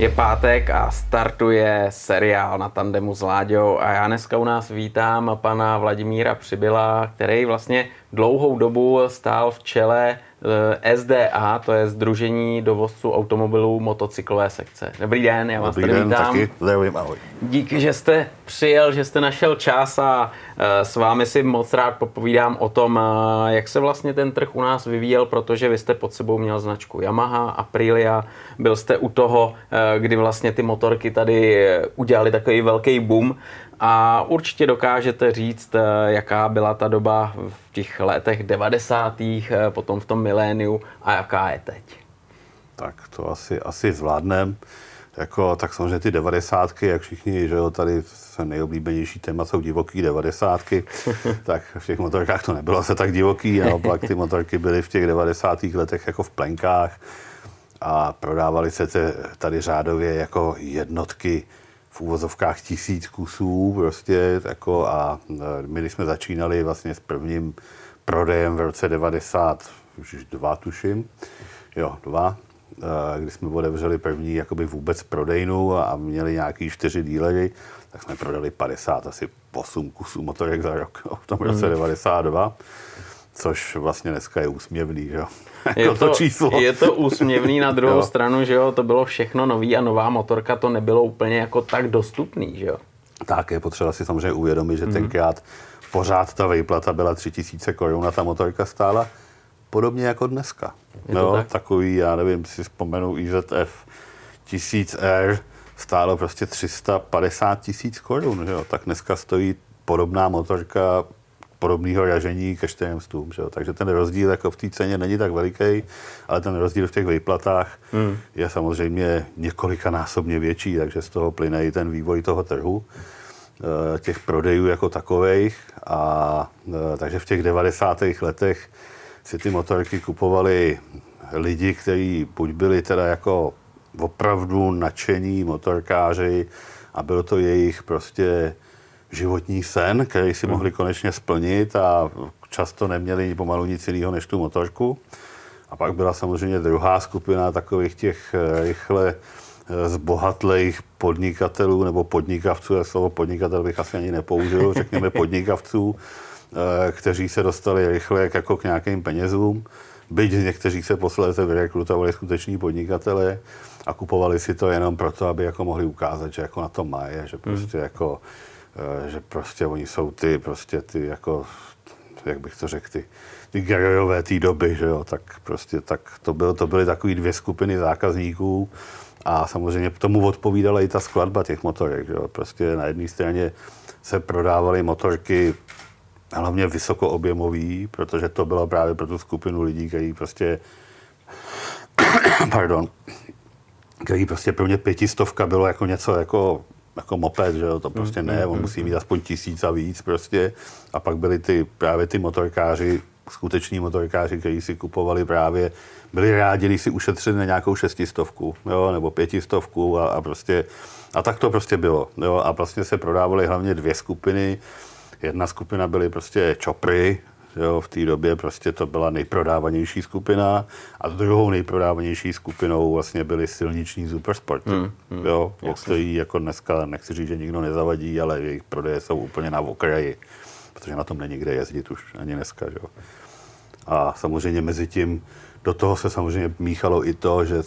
Je pátek a startuje seriál na tandemu s Láďou a já dneska u nás vítám pana Vladimíra Přibyla, který vlastně dlouhou dobu stál v čele SDA, to je Združení dovozců automobilů motocyklové sekce. Dobrý den, já vás Dobrý tady den, vítám. taky zdravím, ahoj. Díky, že jste přijel, že jste našel čas a eh, s vámi si moc rád popovídám o tom, eh, jak se vlastně ten trh u nás vyvíjel, protože vy jste pod sebou měl značku Yamaha, Aprilia, byl jste u toho, eh, kdy vlastně ty motorky tady eh, udělali takový velký boom a určitě dokážete říct, eh, jaká byla ta doba v těch letech 90. eh, potom v tom miléniu a jaká je teď. Tak to asi, asi zvládnem. Jako, tak samozřejmě ty devadesátky, jak všichni, že jo, tady se nejoblíbenější téma jsou divoký devadesátky, tak v těch motorkách to nebylo se tak divoký, naopak ty motorky byly v těch devadesátých letech jako v plenkách a prodávaly se tady řádově jako jednotky v úvozovkách tisíc kusů prostě jako a e, my, když jsme začínali vlastně s prvním prodejem v roce 90, už dva tuším, jo, dva, e, kdy jsme otevřeli první jakoby vůbec prodejnu a měli nějaký čtyři dílery, tak jsme prodali 50, asi 8 kusů motorek za rok v tom roce 92, což vlastně dneska je úsměvný, že jo. Je Jako to, je to úsměvný na druhou Jo. stranu, že jo, to bylo všechno nový a nová motorka, to nebylo úplně jako tak dostupný, že jo. Tak je potřeba si samozřejmě uvědomit, že tenkrát pořád ta vejplata byla 3000 korun a ta motorka stála podobně jako dneska. Je to no, tak? takový, já nevím, si vzpomenu IZF 1000R stálo prostě 350 tisíc korun, že jo? tak dneska stojí podobná motorka podobného ražení ke 400, že takže ten rozdíl jako v té ceně není tak veliký, ale ten rozdíl v těch vejplatách hmm. je samozřejmě několikanásobně větší, takže z toho plyne i ten vývoj toho trhu eh, těch prodejů jako takových. A eh, takže v těch 90. letech si ty motorky kupovali lidi, kteří buď byli teda jako opravdu nadšení motorkáři a byl to jejich prostě životní sen, který si mohli konečně splnit a často neměli pomalu nic jiného než tu motorku. A pak byla samozřejmě druhá skupina takových těch eh, rychle eh, zbohatlých podnikatelů nebo podnikavců, já slovo podnikatel bych asi ani nepoužil, řekněme podnikavců, eh, kteří se dostali rychle jako k nějakým penězům. Byť někteří se posléze vyrekrutovali skuteční podnikatele a kupovali si to jenom proto, aby jako mohli ukázat, že jako na to mají, že prostě jako, že prostě oni jsou ty, prostě ty jako, jak bych to řekl, ty, ty gerojové té doby, že jo, tak prostě tak to, bylo, to byly takové dvě skupiny zákazníků a samozřejmě tomu odpovídala i ta skladba těch motorek, že jo, prostě na jedné straně se prodávaly motorky hlavně vysokoobjemový, protože to bylo právě pro tu skupinu lidí, který prostě, pardon, který prostě pro mě pětistovka bylo jako něco jako, jako moped, že jo, to prostě ne, on musí mít aspoň tisíc a víc prostě. A pak byli ty, právě ty motorkáři, skuteční motorkáři, kteří si kupovali právě, byli rádi, když si ušetřili na nějakou šestistovku, jo, nebo pětistovku a, a prostě, a tak to prostě bylo, jo, a vlastně se prodávaly hlavně dvě skupiny, Jedna skupina byly prostě čopry, jo, v té době prostě to byla nejprodávanější skupina a druhou nejprodávanější skupinou vlastně byly silniční supersporty, hmm, hmm, jo, který jako dneska nechci říct, že nikdo nezavadí, ale jejich prodeje jsou úplně na okraji, protože na tom není kde jezdit už ani dneska, jo. A samozřejmě mezi tím do toho se samozřejmě míchalo i to, že uh,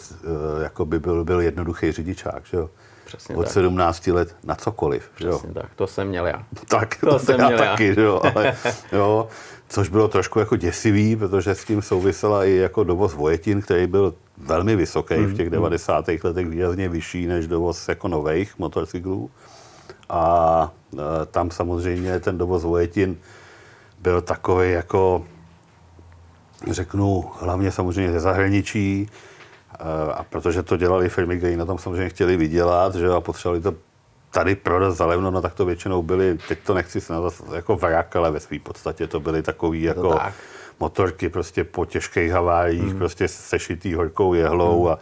jako by byl, byl jednoduchý řidičák, že jo. Přesně Od tak. 17 let na cokoliv, že jo. Přesně tak, to jsem měl já. Tak, To to, jsem já měl já. taky, že jo, ale, jo, což bylo trošku jako děsivý, protože s tím souvisela i jako dovoz vojetin, který byl velmi vysoký v těch 90. letech, výrazně vyšší než dovoz jako nových motocyklů. A e, tam samozřejmě ten dovoz vojetin byl takový jako, řeknu, hlavně samozřejmě ze zahraničí, e, a protože to dělali firmy, které na tom samozřejmě chtěli vydělat, že a potřebovali to tady prodat za levno, no tak to většinou byly, teď to nechci se nazvat jako vrak, ale ve své podstatě to byly takový jako tak. motorky prostě po těžkých haváriích, hmm. prostě sešitý horkou jehlou hmm. a,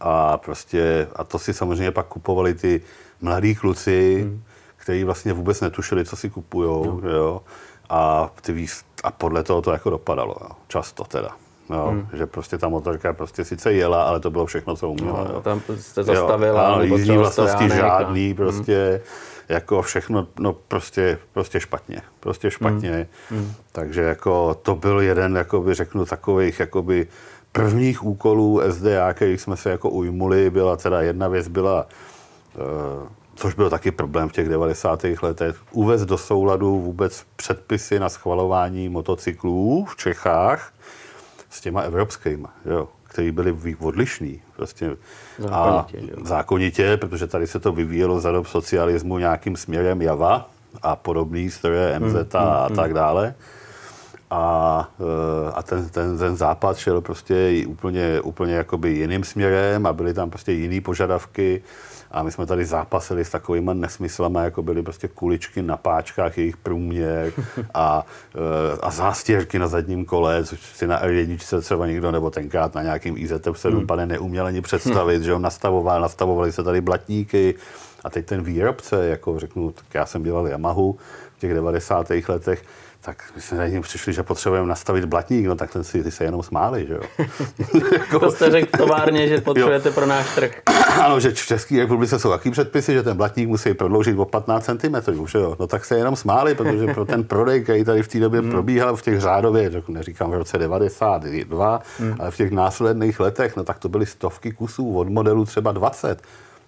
a prostě, a to si samozřejmě pak kupovali ty mladí kluci, hmm. kteří vlastně vůbec netušili, co si kupujou, no. jo, a, ty víc, a podle toho to jako dopadalo, jo, často teda. Jo, hmm. Že prostě ta motorka prostě sice jela, ale to bylo všechno, co uměla. No, tam jste zastavil. Jo, jízdní vlastnosti žádný, a... prostě hmm. jako všechno, no prostě, prostě špatně. Prostě špatně. Hmm. hmm. Takže jako to byl jeden, jakoby řeknu, takových jakoby prvních úkolů SDA, kterých jsme se jako ujmuli, byla teda jedna věc byla uh, což byl taky problém v těch 90. letech, uvést do souladu vůbec předpisy na schvalování motocyklů v Čechách s těma evropskými, jo, který byly odlišný. Prostě. Zákonitě, a jo. zákonitě, protože tady se to vyvíjelo za dob socialismu nějakým směrem Java a podobný stroje MZ hmm, a hmm, tak hmm. dále. A, eh, a ten, ten, ten západ šel prostě úplně, úplně jakoby jiným směrem a byly tam prostě jiné požadavky a my jsme tady zápasili s takovými nesmyslami, jako byly prostě kuličky na páčkách, jejich průměr a, eh, a zástěrky na zadním kole, což si na R1 třeba někdo nebo tenkrát na nějakým IZF7 hmm. pane neuměl ani představit, hmm. že on nastavoval, nastavovali se tady blatníky a teď ten výrobce, jako řeknu, tak já jsem dělal Yamahu v těch 90. letech, tak my jsme na přišli, že potřebujeme nastavit blatník, no tak ten si, ty se jenom smáli, že jo. to jste řekl v továrně, že potřebujete jo. pro náš trh. ano, že v České republice jsou taky předpisy, že ten blatník musí prodloužit o 15 cm, že jo. No tak se jenom smáli, protože pro ten prodej, který tady v té době hmm. probíhal v těch řádově, neříkám v roce 92, hmm. ale v těch následných letech, no tak to byly stovky kusů od modelu třeba 20.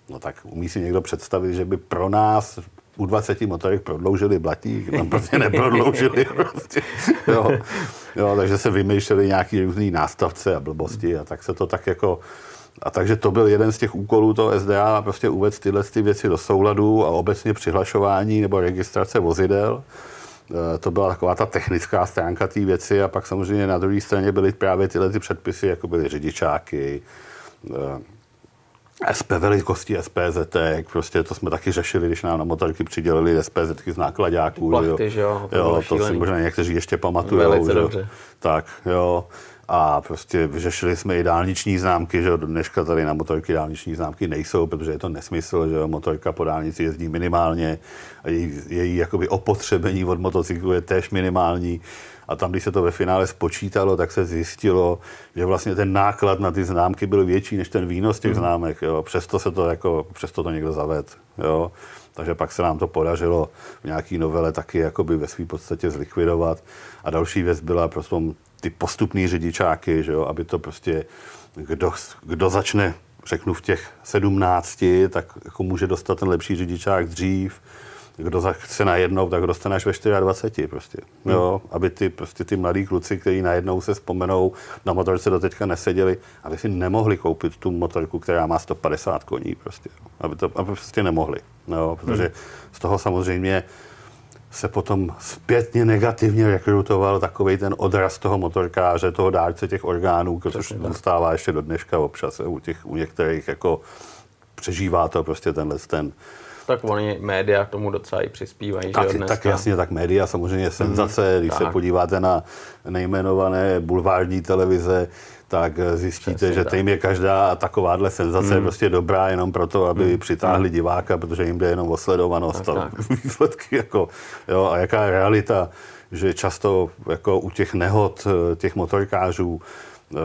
No tak umí si někdo představit, že by pro nás u 20 motorek prodloužili blatík, tam prostě neprodloužili. prostě, jo. Jo, takže se vymýšleli nějaký různý nástavce a blbosti a tak se to tak jako a takže to byl jeden z těch úkolů toho SDA, prostě uvést tyhle ty věci do souladu a obecně přihlašování nebo registrace vozidel. E, to byla taková ta technická stránka té věci a pak samozřejmě na druhé straně byly právě tyhle ty předpisy, jako byly řidičáky, e, SP velikosti SPZ, prostě to jsme taky řešili, když nám na motorky přidělili SPZ z nákladáků. Plachty, že jo? To, jo, to si možná někteří ještě pamatují. Velice že? dobře. Tak, jo. A prostě vyřešili jsme i dálniční známky, že do dneška tady na motorky dálniční známky nejsou, protože je to nesmysl, že motorka po dálnici jezdí minimálně a její, její jakoby opotřebení od motocyklu je též minimální. A tam, když se to ve finále spočítalo, tak se zjistilo, že vlastně ten náklad na ty známky byl větší než ten výnos těch mm. známek. Jo. Přesto se to jako, přesto to někdo zaved. Jo. Takže pak se nám to podařilo v nějaký novele taky jakoby ve své podstatě zlikvidovat. A další věc byla prostě ty postupné řidičáky, že jo, aby to prostě, kdo, kdo začne řeknu v těch sedmnácti, tak jako může dostat ten lepší řidičák dřív, kdo chce najednou, tak dostane až ve 24 prostě. Hmm. Jo, aby ty, prostě ty mladí kluci, kteří najednou se vzpomenou, na motorce do teďka neseděli, aby si nemohli koupit tu motorku, která má 150 koní prostě. Aby to aby prostě nemohli. Jo, protože hmm. z toho samozřejmě se potom zpětně negativně rekrutoval takový ten odraz toho motorkáře, toho dárce těch orgánů, což zůstává ještě do dneška občas u, těch, u některých jako přežívá to prostě tenhle ten tak oni média k tomu docela i přispívají, tak, že Tak jasně, tak média samozřejmě senzace, mm, když tak. se podíváte na nejmenované bulvární televize, tak zjistíte, Přesně že tím je každá takováhle senzace mm. prostě dobrá jenom proto, aby mm. přitáhli mm. diváka, protože jim jde jenom o sledovanost tak, a tak. výsledky. Jako, jo, a jaká je realita, že často jako u těch nehod těch motorkářů eh,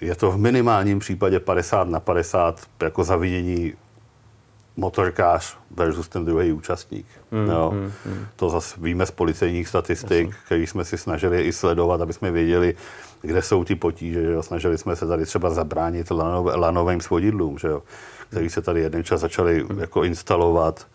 je to v minimálním případě 50 na 50 jako zavinění motorkář versus ten druhý účastník. Mm, jo. Mm, mm. To zase víme z policejních statistik, Jasně. který jsme si snažili i sledovat, aby jsme věděli, kde jsou ty potíže. Že jo. Snažili jsme se tady třeba zabránit lanovým svodidlům, že jo, který se tady jeden čas začali mm. jako instalovat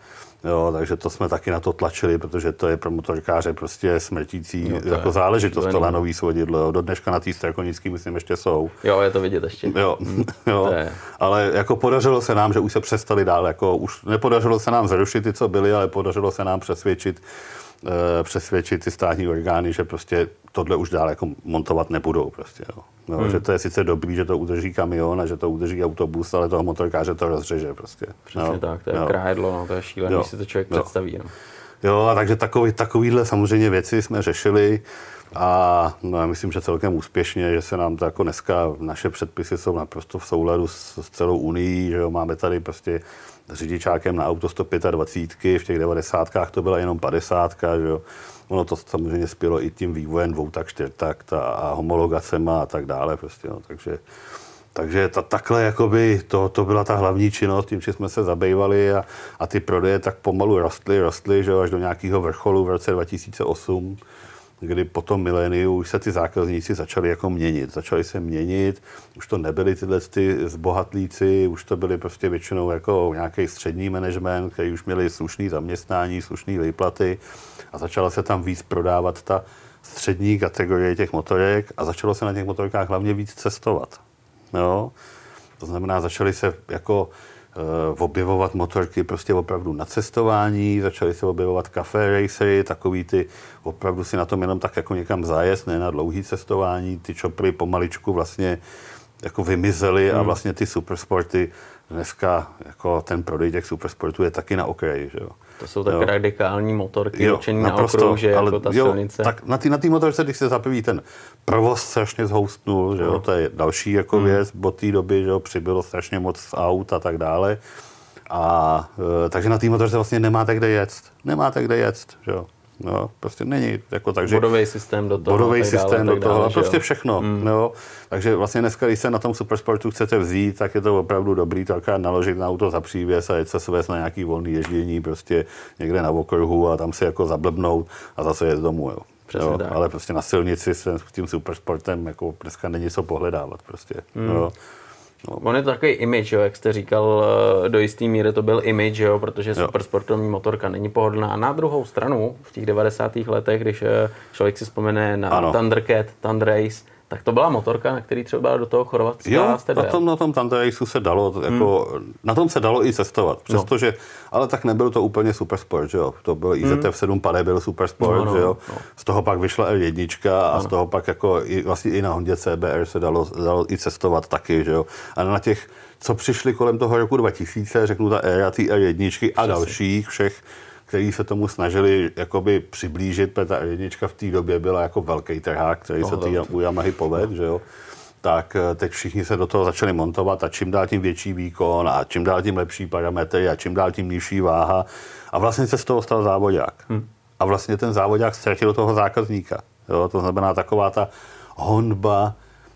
Jo, takže to jsme taky na to tlačili, protože to je pro motorkáře prostě smrtící jo, to jako je, záležitost, to, lanový svodidlo. Jo. Do dneška na té strakonický, myslím, ještě jsou. Jo, je to vidět ještě. Jo, hmm, jo. Je. ale jako podařilo se nám, že už se přestali dál, jako už nepodařilo se nám zrušit ty, co byly, ale podařilo se nám přesvědčit Eh, přesvědčit ty státní orgány, že prostě tohle už dál jako montovat nebudou. Prostě, jo. No, hmm. Že to je sice dobrý, že to udrží kamion a že to udrží autobus, ale toho motorkáře to rozřeže. Prostě. Přesně no, tak, to je jo. krájedlo, no, to je šílené, když si to člověk jo. představí. No. Jo, a takže takový, takovýhle samozřejmě věci jsme řešili a no, já myslím, že celkem úspěšně, že se nám to jako dneska, naše předpisy jsou naprosto v souladu s, s celou Unii, že jo, máme tady prostě řidičákem na auto 125, v těch 90. to byla jenom 50, že jo. Ono to samozřejmě spělo i tím vývojem dvou tak, čtyřtakt a, a homologacema a tak dále. Prostě, no. Takže takže ta, takhle jakoby to, to byla ta hlavní činnost, tím, že jsme se zabývali a, a ty prodeje tak pomalu rostly, rostly, že až do nějakého vrcholu v roce 2008, kdy po tom miléniu už se ty zákazníci začali jako měnit. Začali se měnit, už to nebyly tyhle ty zbohatlíci, už to byly prostě většinou jako nějaký střední management, který už měli slušný zaměstnání, slušné výplaty a začala se tam víc prodávat ta střední kategorie těch motorek a začalo se na těch motorkách hlavně víc cestovat. Jo? To znamená, začaly se jako uh, objevovat motorky prostě opravdu na cestování, začaly se objevovat café racery, takový ty, opravdu si na tom jenom tak jako někam zájezd, ne na dlouhý cestování, ty čopry pomaličku vlastně jako vymizely hmm. a vlastně ty supersporty dneska jako ten prodej těch supersportů je taky na okraji, že jo. To jsou tak jo. radikální motorky, jo, určení na okruh, že ale jako ta jo, silnice. Tak na té na motorce, když se zapoví ten provoz strašně zhoustnul, že jo, no. to je další jako hmm. věc, od té doby, že jo, přibylo strašně moc aut a tak dále. A e, takže na té motorce vlastně nemáte kde jet. Nemáte kde jet, že jo. No, prostě není jako tak, že... Bodový systém do toho. Bodový systém dále, do toho dále, a prostě jo? všechno. Mm. No. Takže vlastně dneska, když se na tom Supersportu chcete vzít, tak je to opravdu dobrý to naložit na auto za přívěs a jet se svést na nějaký volný ježdění prostě někde na okruhu a tam si jako zablbnout a zase jet domů. Jo. jo, ale prostě na silnici s tím supersportem jako dneska není co pohledávat prostě. Mm. Jo. No. On je to takový image, jo, jak jste říkal, eh, do jisté míry to byl image, jo, protože supersportovní motorka není pohodlná. A na druhou stranu, v těch 90. letech, když eh, člověk si vzpomene na ano. Thundercat, Thundrace, tak to byla motorka, na který třeba do toho Chorvatska jo, jste na tom, na tom Tantarejsu se dalo, jako, hmm. na tom se dalo i cestovat, no. přestože, no. ale tak nebyl to úplně super sport, že jo, to byl IZF hmm. 7 Pade byl super sport, no, no, že jo, no. z toho pak vyšla L1 a no. z toho pak jako i, vlastně i na Hondě CBR se dalo, dalo i cestovat taky, že jo, a na těch, co přišli kolem toho roku 2000, řeknu ta éra té L1 a dalších všech, který se tomu snažili jakoby přiblížit, protože ta jednička v té době byla jako velký trhák, který no, se tý, u Yamahy poved, že jo tak eh, teď všichni se do toho začali montovat a čím dál tím větší výkon a čím dál tím lepší parametry a čím dál tím nižší váha. A vlastně se z toho stal závodák. Hmm. A vlastně ten závodák ztratil toho zákazníka. Jo? To znamená taková ta honba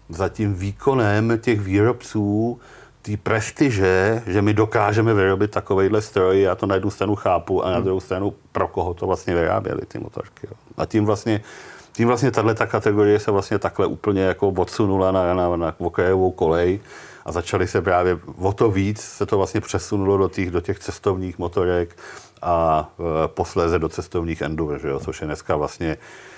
za tím výkonem těch výrobců, té prestiže, že my dokážeme vyrobit takovejhle stroj, já to na jednu stranu chápu a na hmm. druhou stranu pro koho to vlastně vyráběli ty motorky. Jo. A tím vlastně tím vlastně tahle kategorie se vlastně takhle úplně jako odsunula na, na, na okrajovou kolej a začali se právě o to víc se to vlastně přesunulo do těch, do těch cestovních motorek a e, posléze do cestovních enduro, že jo, což je dneska vlastně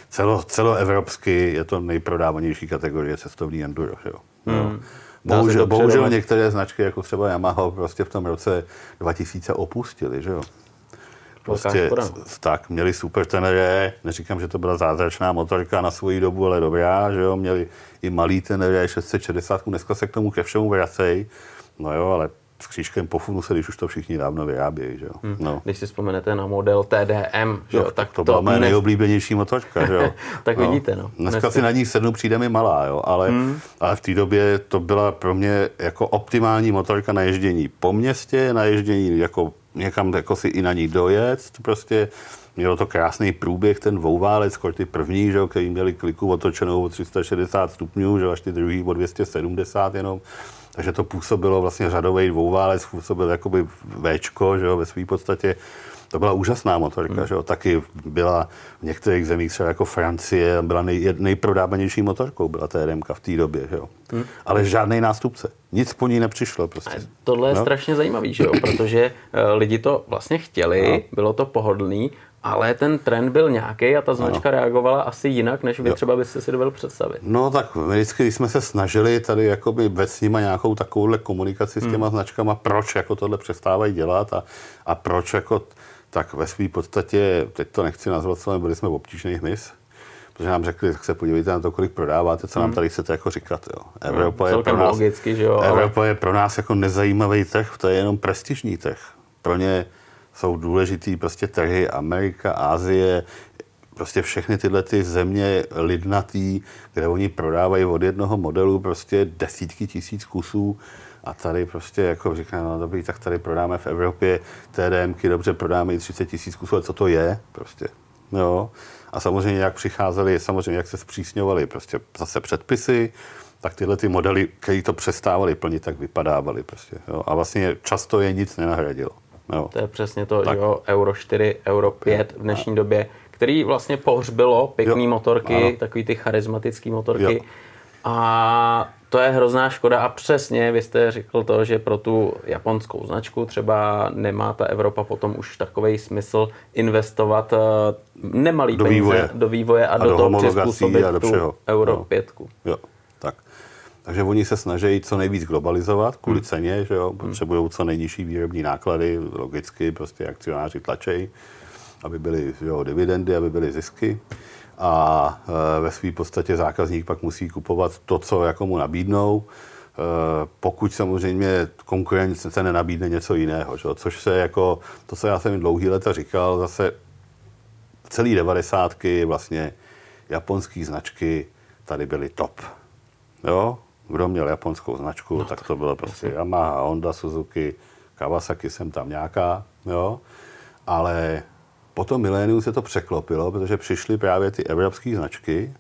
celo, celoevropsky je to nejprodávanější kategorie cestovní enduro. Že jo. Hmm. Bohužel, bohužel některé značky, jako třeba Yamaha, prostě v tom roce 2000 opustili, že jo. Prostě tak, měli super tenere, neříkám, že to byla zázračná motorka na svoji dobu, ale dobrá, že jo, měli i malý tenere 660, dneska se k tomu ke všemu vracej, no jo, ale s křížkem po funuse, když už to všichni dávno vyrábějí. Že jo? Hmm. No. Když si vzpomenete na model TDM, že jo, tak to, to byla moje dnes... nejoblíbenější motorka. Že jo? tak no. vidíte. No. Dneska, Dneska si na ní sednu, přijde mi malá, jo? Ale, hmm. ale v té době to byla pro mě jako optimální motorka na ježdění po městě, na ježdění jako někam jako si i na ní dojet, prostě Mělo to krásný průběh, ten dvouválec, skoro ty první, že, který měli kliku otočenou o 360 stupňů, že, až ty druhý o 270 jenom. Takže to působilo vlastně řadový dvouválec, působil jakoby Včko, že jo, ve své podstatě. To byla úžasná motorka, hmm. že jo? taky byla v některých zemích, třeba jako Francie, byla nej, nejprodávanější motorkou, byla TRM v té době, že jo? Hmm. ale žádný nástupce. Nic po ní nepřišlo. Prostě. A tohle je no? strašně zajímavý, že jo? protože uh, lidi to vlastně chtěli, no. bylo to pohodlný, ale ten trend byl nějaký a ta značka no. reagovala asi jinak, než vy jo. třeba byste si dovedl představit. No tak vždycky, když jsme se snažili tady jakoby ve s nima nějakou takovouhle komunikaci s těma hmm. značkama, proč jako tohle přestávají dělat a, a proč jako tak ve své podstatě, teď to nechci nazvat, ale byli jsme v obtížný hmyz, protože nám řekli, tak se podívejte na to, kolik prodáváte, co nám hmm. tady chcete jako říkat. Jo. Evropa, je pro, nás, logicky, že jo, Evropa ale... je pro nás jako nezajímavý trh, to je jenom prestižní trh. Pro ně jsou důležitý prostě trhy Amerika, Ázie, prostě všechny tyhle ty země lidnatý, kde oni prodávají od jednoho modelu prostě desítky tisíc kusů a tady prostě jako říkám, no dobrý, tak tady prodáme v Evropě TDMky, dobře prodáme i 30 tisíc kusů, ale co to je prostě, jo. A samozřejmě, jak přicházeli, samozřejmě, jak se zpřísňovaly prostě zase předpisy, tak tyhle ty modely, které to přestávali plnit, tak vypadávaly prostě. Jo. A vlastně často je nic nenahradilo. Jo. To je přesně to, tak. jo, Euro 4, Euro 5 v dnešní a. době, který vlastně pohřbilo pěkný jo. motorky, ano. takový ty charismatický motorky. Jo. A to je hrozná škoda a přesně vy jste řekl to, že pro tu japonskou značku třeba nemá ta Evropa potom už takový smysl investovat eh, nemalý do peníze vývoje. do vývoje a, a do, do toho přizpůsobit a do všeho. tu Euro no. 5. Jo. Takže oni se snaží co nejvíc globalizovat kvůli hmm. ceně, že jo, hmm. potřebují co nejnižší výrobní náklady, logicky prostě akcionáři tlačej, aby byly jo, dividendy, aby byly zisky a e, ve své podstatě zákazník pak musí kupovat to, co jako mu nabídnou, e, pokud samozřejmě konkurence se nenabídne něco jiného, že? což se jako, to, co já jsem dlouhý leta říkal, zase celý devadesátky vlastně japonské značky tady byly top. Jo? Kdo měl japonskou značku, no, tak to bylo prostě Yamaha, Honda, Suzuki, Kawasaki jsem tam nějaká, jo? ale po tom miléniu se to překlopilo, protože přišly právě ty evropské značky,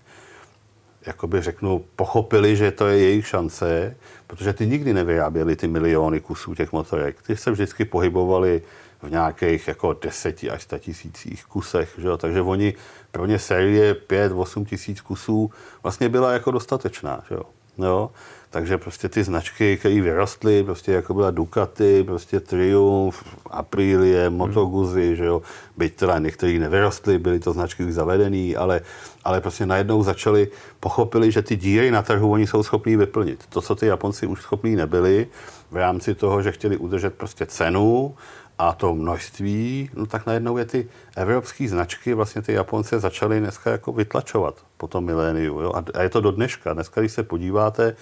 jakoby řeknu, pochopili, že to je jejich šance, protože ty nikdy nevyráběli ty miliony kusů těch motorek. Ty se vždycky pohybovali v nějakých jako 10 až 100 tisících kusech, že jo? takže oni, pro ně série 5-8 tisíc kusů vlastně byla jako dostatečná. Že jo? Jo? Takže prostě ty značky, které vyrostly, prostě jako byla Ducati, prostě Triumph, Aprilie, hmm. Moto Guzzi, že jo, byť teda některý nevyrostly, byly to značky už zavedený, ale, ale prostě najednou začali, pochopili, že ty díry na trhu oni jsou schopní vyplnit. To, co ty Japonci už schopní nebyli, v rámci toho, že chtěli udržet prostě cenu, a to množství, no tak najednou je ty evropské značky, vlastně ty Japonce začaly dneska jako vytlačovat po tom miléniu. Jo? A je to do dneška. Dneska, když se podíváte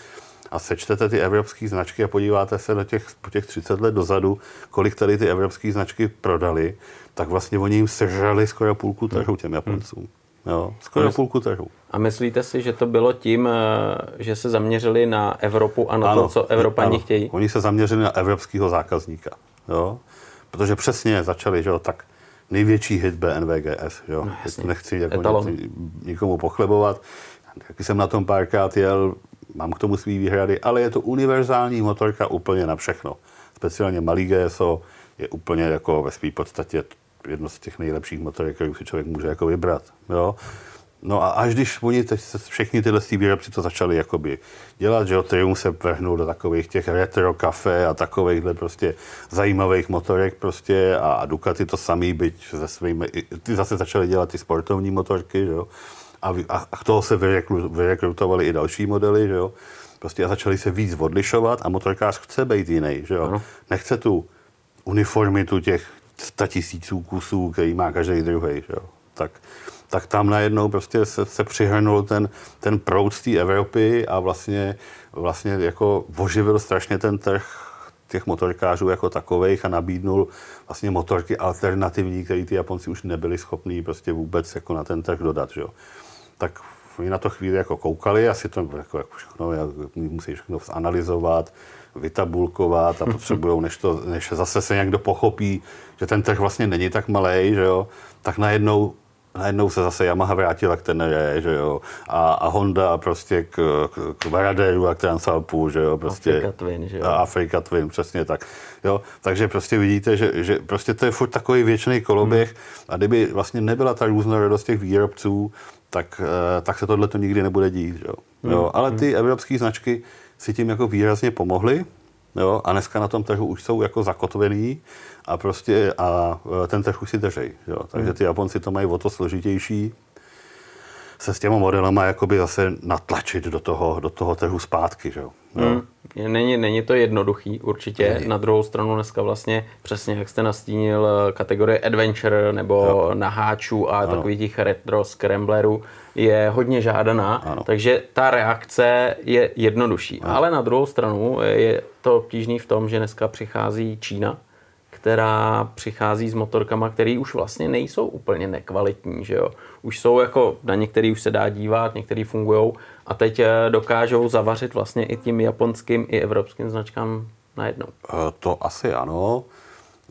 a sečtete ty evropské značky a podíváte se do těch, po těch 30 let dozadu, kolik tady ty evropské značky prodali, tak vlastně oni jim sežrali skoro půlku trhu těm Japoncům. Jo, skoro a půlku trhu. A myslíte si, že to bylo tím, eh, že se zaměřili na Evropu a na ano, to, co Evropani ano. chtějí? Oni se zaměřili na evropského zákazníka. Jo? Protože přesně začali, že jo, tak největší hit BMW GS, jo. No, Nechci jako nikomu pochlebovat. Taky jsem na tom párkrát jel, mám k tomu svý výhrady, ale je to univerzální motorka úplně na všechno. Speciálně malý GSO je úplně jako ve své podstatě jedno z těch nejlepších motorek, který si člověk může jako vybrat. Jo? No a až když oni teď se všechny tyhle výrobci to začali jakoby dělat, že jo, Triumph se vrhnul do takových těch retro kafe a takovýchhle prostě zajímavých motorek prostě a Ducati to samý, byť se svými, ty zase začaly dělat ty sportovní motorky, že jo, a, a k toho se vyrekrutovali i další modely, že jo, prostě a začali se víc odlišovat a motorkář chce být jiný, že jo, ano. nechce tu uniformitu těch 100 tisíců kusů, který má každý druhý, že jo, tak tak tam najednou prostě se, se přihrnul ten, ten proud z té Evropy a vlastně, vlastně jako oživil strašně ten trh těch motorkářů jako takových a nabídnul vlastně motorky alternativní, které ty Japonci už nebyli schopní prostě vůbec jako na ten trh dodat. Že? Tak oni na to chvíli jako koukali, asi to jako, jako všechno, musí všechno zanalizovat, vytabulkovat a potřebují, než, to, než zase se někdo pochopí, že ten trh vlastně není tak malý, že jo, tak najednou najednou se zase Yamaha vrátila k Tenere, že jo, a, a Honda prostě k, k, k Varaderu a k Transalpu, že jo, prostě. Afrika Twin, že jo. A Afrika Twin, přesně tak. Jo, takže prostě vidíte, že, že prostě to je furt takový věčný koloběh hmm. a kdyby vlastně nebyla ta různorodost těch výrobců, tak, eh, tak se tohle to nikdy nebude dít, že jo. Hmm. jo ale ty evropské značky si tím jako výrazně pomohly, jo, a dneska na tom trhu už jsou jako zakotvený a prostě a e, ten trh už si držej. Jo. Takže hmm. ty Japonci to mají o to složitější se s těma modelama jakoby zase natlačit do toho, do toho trhu zpátky. Že? Jo. Hmm. Není, není to jednoduchý, určitě. Není. Na druhou stranu dneska vlastně, přesně jak jste nastínil, e, kategorie adventure nebo jo. naháčů a ano. takových těch retro scramblerů je hodně žádaná, ano. takže ta reakce je jednodušší. Ano. Ale na druhou stranu je to obtížný v tom, že dneska přichází Čína, která přichází s motorkama, které už vlastně nejsou úplně nekvalitní, že jo. Už jsou jako, na některý už se dá dívat, některý fungují a teď eh, dokážou zavařit vlastně i tím japonským, i evropským značkám najednou. Eh, to asi ano.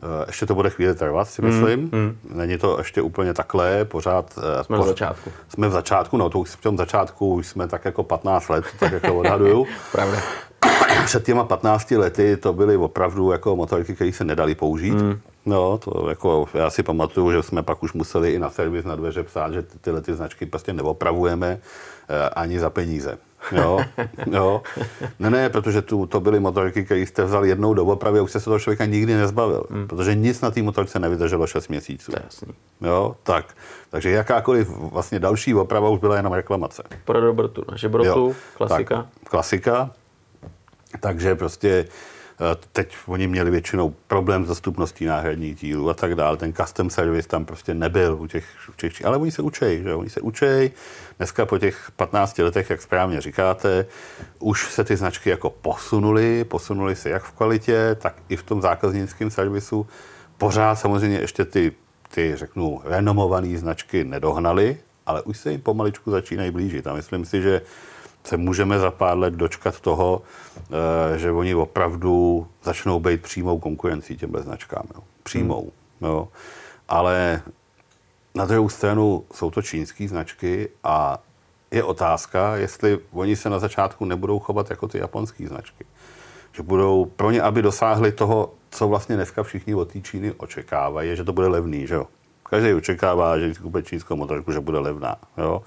Eh, ještě to bude chvíli trvat, si myslím. Mm, mm. Není to ještě úplně takhle, pořád... Eh, jsme v začátku. Jsme v začátku, no to už v tom začátku už jsme tak jako 15 let, tak jako odhaduju. Pravda. Před těma 15 lety to byly opravdu jako motorky, které se nedali použít. Mm. No, to jako, já si pamatuju, že jsme pak už museli i na servis na dveře psát, že tyhle ty značky prostě neopravujeme eh, ani za peníze. Jo, jo. Ne, ne, protože tu, to byly motorky, které jste vzal jednou do opravy a už jste se toho člověka nikdy nezbavil. Hmm. Protože nic na té motorce nevydrželo 6 měsíců. jasný. Jo, tak. Takže jakákoliv vlastně další oprava už byla jenom reklamace. Pro dobrotu. Naše brotu, klasika. Tak, klasika. Takže prostě teď oni měli většinou problém s dostupností náhradních dílů a tak dále. Ten custom service tam prostě nebyl u těch, u těch ale oni se učej, že oni se učej. Dneska po těch 15 letech, jak správně říkáte, už se ty značky jako posunuly, posunuly se jak v kvalitě, tak i v tom zákaznickém servisu. Pořád samozřejmě ještě ty, ty řeknu, renomované značky nedohnaly, ale už se jim pomaličku začínají blížit. A myslím si, že se můžeme za pár let dočkat toho, eh, že oni opravdu začnou být přímou konkurencí těmhle značkám. Jo. Přímou. Hmm. Jo. Ale na druhou stranu jsou to čínské značky a je otázka, jestli oni se na začátku nebudou chovat jako ty japonské značky. Že budou pro ně, aby dosáhli toho, co vlastně dneska všichni od té Číny očekávají, je, že to bude levný, že jo. Každý očekává, že když kupuje čínskou motorku, že bude levná. Jo?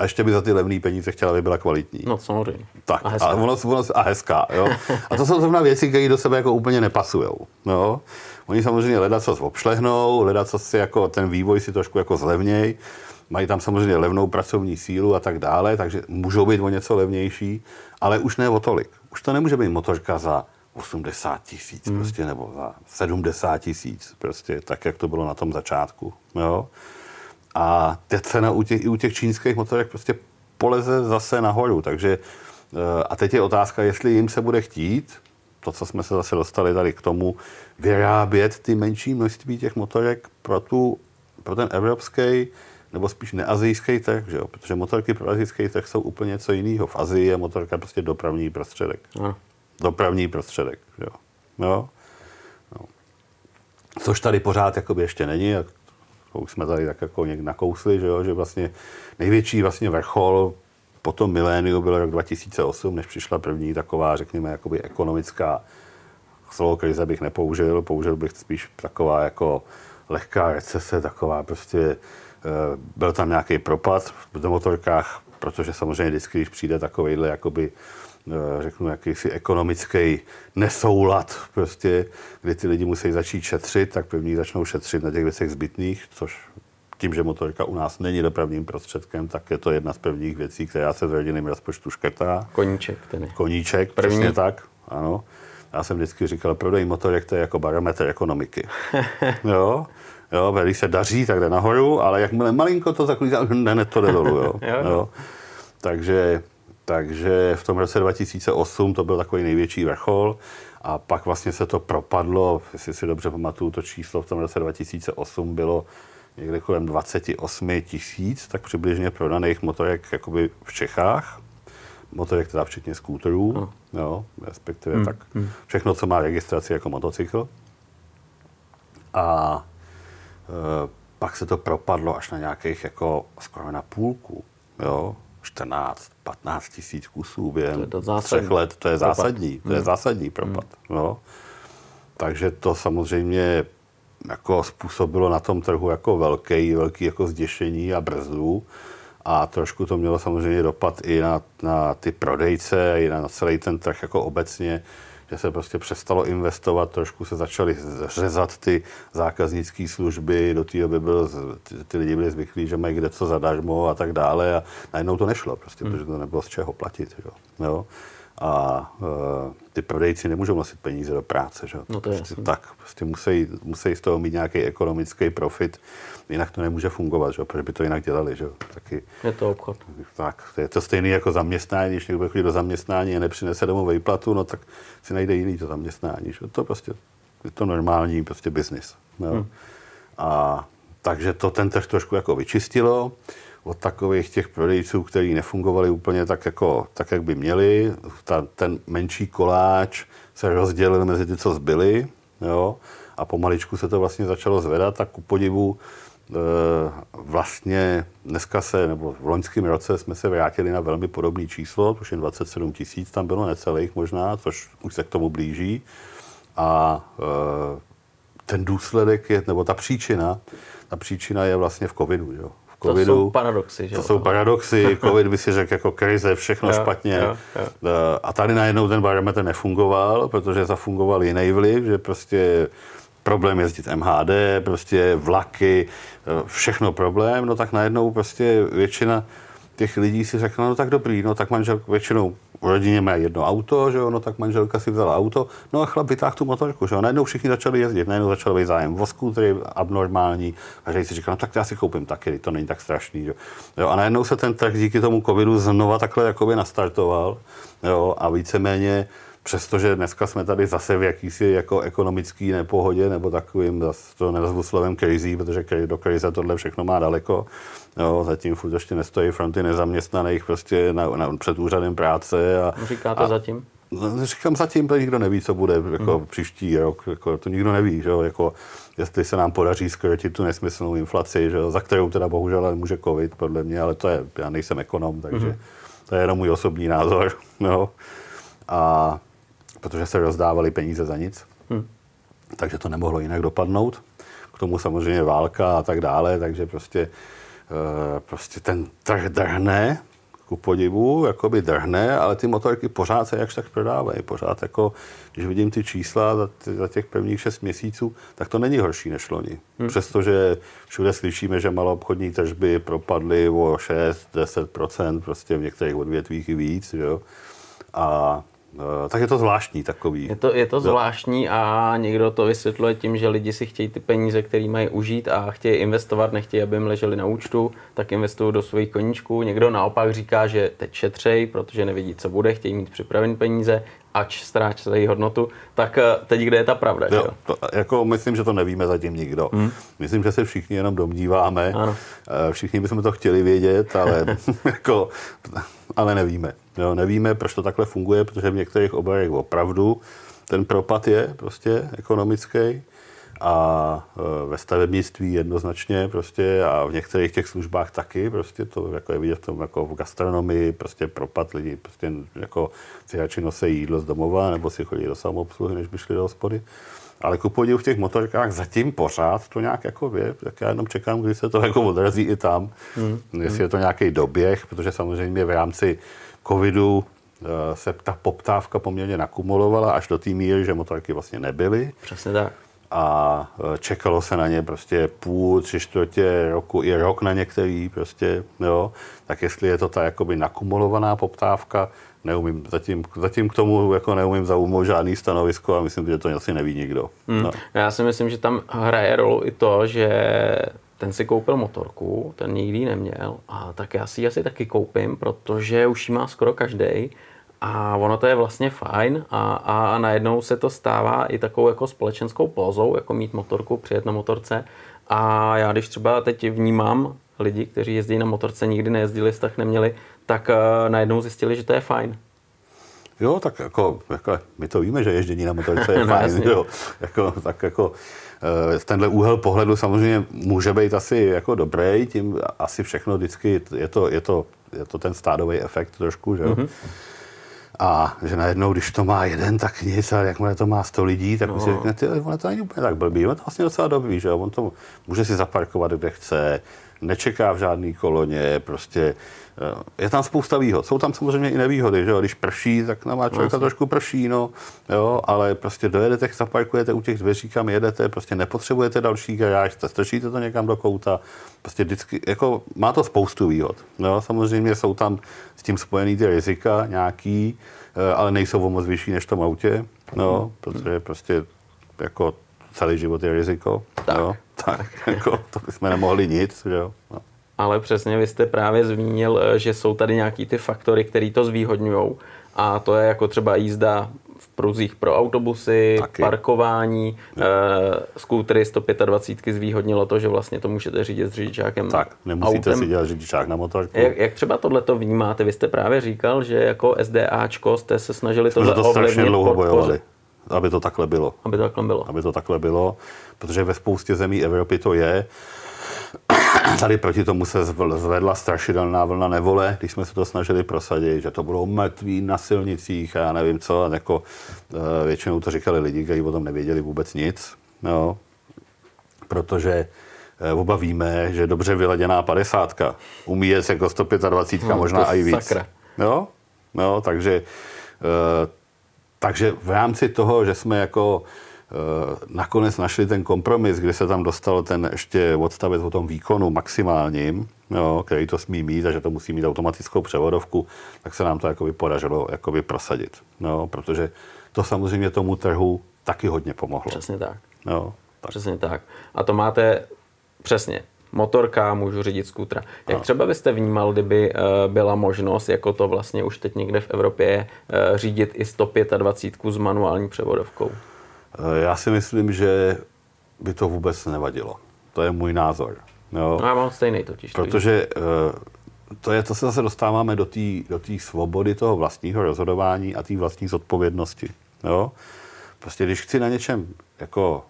A ještě by za ty levné peníze chtěla, aby byla kvalitní. No samozřejmě. Tak, a hezká. A, ono, ono, a hezká, jo. A to jsou zrovna věci, které do sebe jako úplně nepasují. Jo. Oni samozřejmě leda co obšlehnou, leda co si jako ten vývoj si trošku jako zlevněj, mají tam samozřejmě levnou pracovní sílu a tak dále, takže můžou být o něco levnější, ale už ne o tolik. Už to nemůže být motorka za 80 tisíc hmm. prostě, nebo za 70 tisíc, prostě tak, jak to bylo na tom začátku. Jo. A ta cena u těch, i u těch čínských motorek prostě poleze zase nahoru. Takže eh, a teď je otázka, jestli jim se bude chtít, to, co jsme se zase dostali tady k tomu, vyrábět ty menší množství těch motorek pro, tu, pro ten evropský nebo spíš neazijský trh, že jo? protože motorky pro azijský trh jsou úplně něco jiného. V Azii je motorka prostě dopravní prostředek. No. Dopravní prostředek. Že jo? Jo? No. Což tady pořád jakoby ještě není, to už jsme tady tak jako někde nakousli, že, jo, že vlastně největší vlastně vrchol po tom miléniu byl rok 2008, než přišla první taková, řekněme, jakoby ekonomická slovo krize bych nepoužil, použil bych spíš taková jako lehká recese, taková prostě, eh, byl tam nějaký propad v motorkách, protože samozřejmě vždycky, když přijde takovejhle jakoby řeknu, jakýsi ekonomický nesoulad, prostě, kdy ty lidi musí začít šetřit, tak první začnou šetřit na těch věcech zbytných, což tím, že motorka u nás není dopravním prostředkem, tak je to jedna z prvních věcí, která se v rodinném rozpočtu škrtá. Koníček ten Koníček, první. přesně tak, ano. Já jsem vždycky říkal, prodej motorek to je jako barometr ekonomiky. jo, jo, když se daří, tak jde nahoru, ale jakmile malinko to zaklízá, ne, ne, to jde dolů, jo. jo. jo. Takže takže v tom roce 2008 to byl takový největší vrchol a pak vlastně se to propadlo, jestli si dobře pamatuju, to číslo v tom roce 2008 bylo někde kolem 28 tisíc, tak přibližně prodaných motorek jakoby v Čechách. Motorek teda včetně skúterů, no. jo, respektive hmm. tak hmm. všechno, co má registraci jako motocykl. A e, pak se to propadlo až na nějakých jako skoro na půlku, jo, 14, 15 tisíc kusů během třech let. To je propad. zásadní, to je hmm. zásadní propad. Hmm. No. Takže to samozřejmě jako způsobilo na tom trhu jako velký, velký jako zděšení a brzdu. A trošku to mělo samozřejmě dopad i na, na ty prodejce, i na, na celý ten trh jako obecně že se prostě přestalo investovat, trošku se začaly řezat ty zákaznické služby, do té doby byl, ty lidi byli zvyklí, že mají kde co zadarmo a tak dále a najednou to nešlo, prostě, hmm. protože to nebylo z čeho platit. Jo. Jo? A uh, ty prodejci nemůžou nosit peníze do práce. Že? No to je prostě tak, prostě musí, musí z toho mít nějaký ekonomický profit, jinak to nemůže fungovat, že? protože by to jinak dělali. Že? Taky, je to obchod. Tak, je to stejné jako zaměstnání, když někdo chodí do zaměstnání a nepřinese domů výplatu, no tak si najde jiný to zaměstnání. Že? To prostě je to normální prostě biznis. Hmm. A takže to ten trh trošku jako vyčistilo od takových těch prodejců, kteří nefungovali úplně tak, jako, tak jak by měli. Ta, ten menší koláč se rozdělil mezi ty, co zbyli. Jo? a pomaličku se to vlastně začalo zvedat, tak ku podivu e, vlastně dneska se, nebo v loňském roce jsme se vrátili na velmi podobné číslo, je 27 tisíc, tam bylo necelých možná, což už se k tomu blíží. A e, ten důsledek je, nebo ta příčina, ta příčina je vlastně v covidu. Jo. Covidu, to jsou paradoxy. Že to jsou paradoxy, covid by si řekl jako krize, všechno jo, špatně. Jo, jo. E, a tady najednou ten barometr nefungoval, protože zafungoval jiný vliv, že prostě problém jezdit MHD, prostě vlaky, e, všechno problém, no tak najednou prostě většina těch lidí si řekla, no tak dobrý, no tak manžel většinou v rodině má jedno auto, že jo, no tak manželka si vzala auto, no a chlap vytáhl tu motorku, že jo, najednou všichni začali jezdit, najednou začal být zájem o skútry abnormální. A že si říkal, no tak já si koupím taky, to není tak strašný, že jo. A najednou se ten trh díky tomu covidu znova takhle jakoby nastartoval, jo, a víceméně přestože dneska jsme tady zase v jakýsi jako ekonomický nepohodě, nebo takovým, zase to nenazvu slovem crazy, protože do krize tohle všechno má daleko, jo, zatím furt ještě nestojí fronty nezaměstnaných prostě na, na, před úřadem práce. A, Říkáte a, zatím? No, říkám zatím, to nikdo neví, co bude jako hmm. příští rok, jako, to nikdo neví, že jo, jako, jestli se nám podaří skrotit tu nesmyslnou inflaci, že jo, za kterou teda bohužel může covid, podle mě, ale to je, já nejsem ekonom, takže hmm. to je jenom můj osobní názor, no. A protože se rozdávaly peníze za nic. Hmm. Takže to nemohlo jinak dopadnout. K tomu samozřejmě válka a tak dále, takže prostě, e, prostě ten trh drhne, ku podivu, jakoby drhne, ale ty motorky pořád se jakž tak prodávají. Pořád jako, když vidím ty čísla za, těch prvních šest měsíců, tak to není horší než loni. Hmm. Přestože všude slyšíme, že maloobchodní tržby propadly o 6-10%, prostě v některých odvětvích i víc, jo. A Eh, tak je to zvláštní takový. Je to, je to zvláštní a někdo to vysvětluje tím, že lidi si chtějí ty peníze, které mají užít a chtějí investovat, nechtějí, aby jim leželi na účtu, tak investují do svých koníčků. Někdo naopak říká, že teď šetřej, protože nevidí, co bude, chtějí mít připravené peníze, ač ztrácejí hodnotu. Tak eh, teď kde je ta pravda? Jo? To, jako myslím, že to nevíme zatím nikdo. Hmm. Myslím, že se všichni jenom domníváme. Ano. Eh, všichni bychom to chtěli vědět, ale, jako, ale nevíme. Jo, nevíme, proč to takhle funguje, protože v některých oborech opravdu ten propad je prostě ekonomický a e, ve stavebnictví jednoznačně prostě a v některých těch službách taky prostě to jako je vidět v tom jako v gastronomii prostě propad lidi prostě jako si radši nosí jídlo z domova nebo si chodí do samoobsluhy, než by šli do hospody. Ale ku podivu v těch motorkách zatím pořád to nějak jako je, tak já jenom čekám, kdy se to jako odrazí i tam, hmm. jestli je to nějaký doběh, protože samozřejmě v rámci covidu eh, se ta poptávka poměrně nakumulovala až do té míry, že motorky vlastně nebyly. Přesně tak. A eh, čekalo se na ně prostě půl, tři čtvrtě roku, i rok na některý prostě, jo. Tak jestli je to ta jakoby nakumulovaná poptávka, neumím, zatím, zatím k tomu jako neumím zaujmout žádný stanovisko a myslím, že to asi neví nikdo. Hmm. No. Já si myslím, že tam hraje rolu i to, že ten si koupil motorku, ten nikdy neměl, a tak já si ji asi taky koupím, protože už ji má skoro každý. A ono to je vlastně fajn a, a, a najednou se to stává i takovou jako společenskou pozou, jako mít motorku, přijet na motorce. A já když třeba teď vnímám lidi, kteří jezdí na motorce, nikdy nejezdili, tak neměli, tak uh, najednou zjistili, že to je fajn. Jo, tak jako, jako my to víme, že ježdění na motorce je no, fajn, jo. Jako, tak jako Eh, tenhle úhel pohledu samozřejmě může být asi jako dobrý, tím asi všechno vždycky je to, je to, je to ten stádový efekt trošku, že jo. Mm-hmm. A že najednou, když to má jeden, tak nic, a jakmile to má 100 lidí, tak no. si řekne, ty, ono to není úplně tak blbý, on to vlastně docela dobrý, že jo? on to může si zaparkovat, kde chce, nečeká v žádný koloně, prostě je tam spousta výhod. Jsou tam samozřejmě i nevýhody, že jo? když prší, tak na má člověka no, trošku prší, no, jo? ale prostě dojedete, zaparkujete u těch dveří, kam jedete, prostě nepotřebujete další garáž, strčíte to někam do kouta, prostě vždycky, jako má to spoustu výhod. Jo? Samozřejmě jsou tam s tím spojený ty rizika nějaký, eh, ale nejsou o moc vyšší než v tom autě, no, protože prostě jako celý život je riziko. Tak. Jo? Tak jako, to bychom nemohli nic. Jo? No ale přesně vy jste právě zmínil, eh, že jsou tady nějaký ty faktory, které to zvýhodňují. A to je jako třeba jízda v pruzích pro autobusy, Taky. parkování, e, skútry 125 zvýhodnilo to, že vlastně to můžete řídit s řidičákem Tak, nemusíte autem. si dělat řidičák na motorku. Jak, jak třeba tohle to vnímáte? Vy jste právě říkal, že jako SDAčko jste se snažili to ovlivnit, dlouho bojovali. Aby to takhle bylo. Aby to takhle bylo. Aby to takhle bylo, protože ve spoustě zemí Evropy to je. Tady proti tomu se zvedla strašidelná vlna nevole, když jsme se to snažili prosadit, že to budou mrtví na silnicích a já nevím co. A jako, eh, většinou to říkali lidi, kteří o tom nevěděli vůbec nic. No, protože eh, oba víme, že dobře vyladěná padesátka umí jet jako 125, no, možná i víc. Sakra. Jo? No, takže, uh, takže v rámci toho, že jsme jako uh, nakonec našli ten kompromis, kde se tam dostal ten ještě odstavec o tom výkonu maximálním, jo, který to smí mít a že to musí mít automatickou převodovku, tak se nám to jakoby podařilo jakoby prosadit. No, protože to samozřejmě tomu trhu taky hodně pomohlo. Přesně tak. No, tak. Přesně tak. A to máte přesně motorka, můžu řídit skútra. Jak no. třeba byste vnímal, kdyby uh, byla možnost, jako to vlastně už teď někde v Evropě uh, řídit i 125 s manuální převodovkou? Eh, já si myslím, že by to vůbec nevadilo. To je můj názor. Jo. No, já mám stejný totiž. Protože to, je, to se zase dostáváme do té do svobody toho vlastního rozhodování a té vlastní zodpovědnosti. Jo? Prostě když chci na něčem jako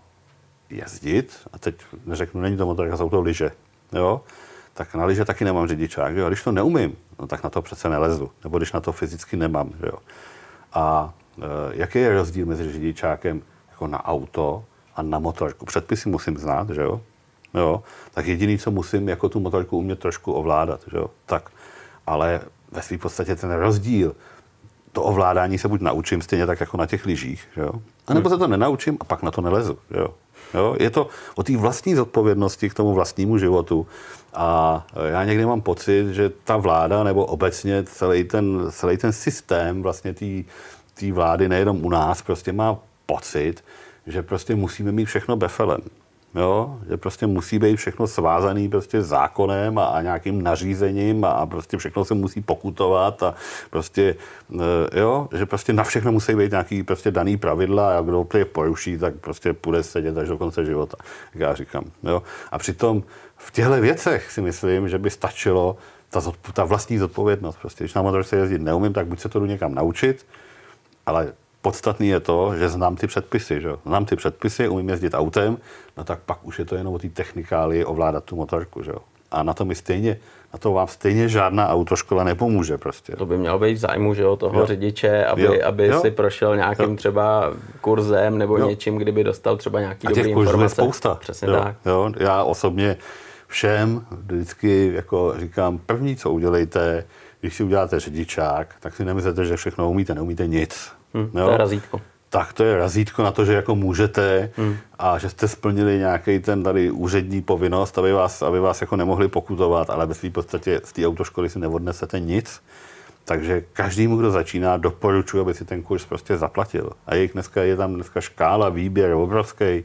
jezdit, a teď neřeknu, není to motorka, jsou to lyže, jo, tak na lyže taky nemám řidičák, jo. A když to neumím, no, tak na to přece nelezu, nebo když na to fyzicky nemám, jo. A e, jaký je rozdíl mezi řidičákem jako na auto a na motorku? Předpisy musím znát, že jo? jo? Tak jediný, co musím, jako tu motorku umět trošku ovládat, že jo? Tak, ale ve své podstatě ten rozdíl, to ovládání se buď naučím stejně tak jako na těch lyžích, že jo? A nebo se to nenaučím a pak na to nelezu, že jo? Jo? Je to o té vlastní zodpovědnosti k tomu vlastnímu životu. A já někdy mám pocit, že ta vláda nebo obecně celý ten, celý ten systém vlastně té vlády, nejenom u nás, prostě má pocit, že prostě musíme mít všechno befelem. Jo? Že prostě musí být všechno svázaný prostě zákonem a, a nějakým nařízením a, a prostě všechno se musí pokutovat a prostě, e, jo, že prostě na všechno musí být nějaký prostě daný pravidla a kdo je poruší, tak prostě půjde sedět až do konce života, jak já říkám. Jo? A přitom v těchto věcech si myslím, že by stačilo ta, ta vlastní zodpovědnost. Prostě, když na motorce jezdit neumím, tak buď se to jdu někam naučit, ale podstatný je to, že znám ty předpisy. Že? Znám ty předpisy, umím jezdit autem, no tak pak už je to jenom o té technikálii ovládat tu motorku. Že? A na to mi stejně, na to vám stejně žádná autoškola nepomůže prostě. To by mělo být v zájmu že jo, toho jo. řidiče, aby, jo. aby jo. si prošel nějakým jo. třeba kurzem nebo jo. něčím, kdyby dostal třeba nějaký A dobrý informace. je spousta. Přesně jo. tak. Jo. Já osobně všem vždycky jako říkám, první, co udělejte, když si uděláte řidičák, tak si nemyslete, že všechno umíte, neumíte nic. Hmm, to je razítko. Tak to je razítko na to, že jako můžete hmm. a že jste splnili nějaký ten tady úřední povinnost, aby vás, aby vás jako nemohli pokutovat, ale ve své podstatě z té autoškoly si neodnesete nic. Takže každému, kdo začíná, doporučuji, aby si ten kurz prostě zaplatil. A je, dneska, je tam dneska škála, výběr obrovský.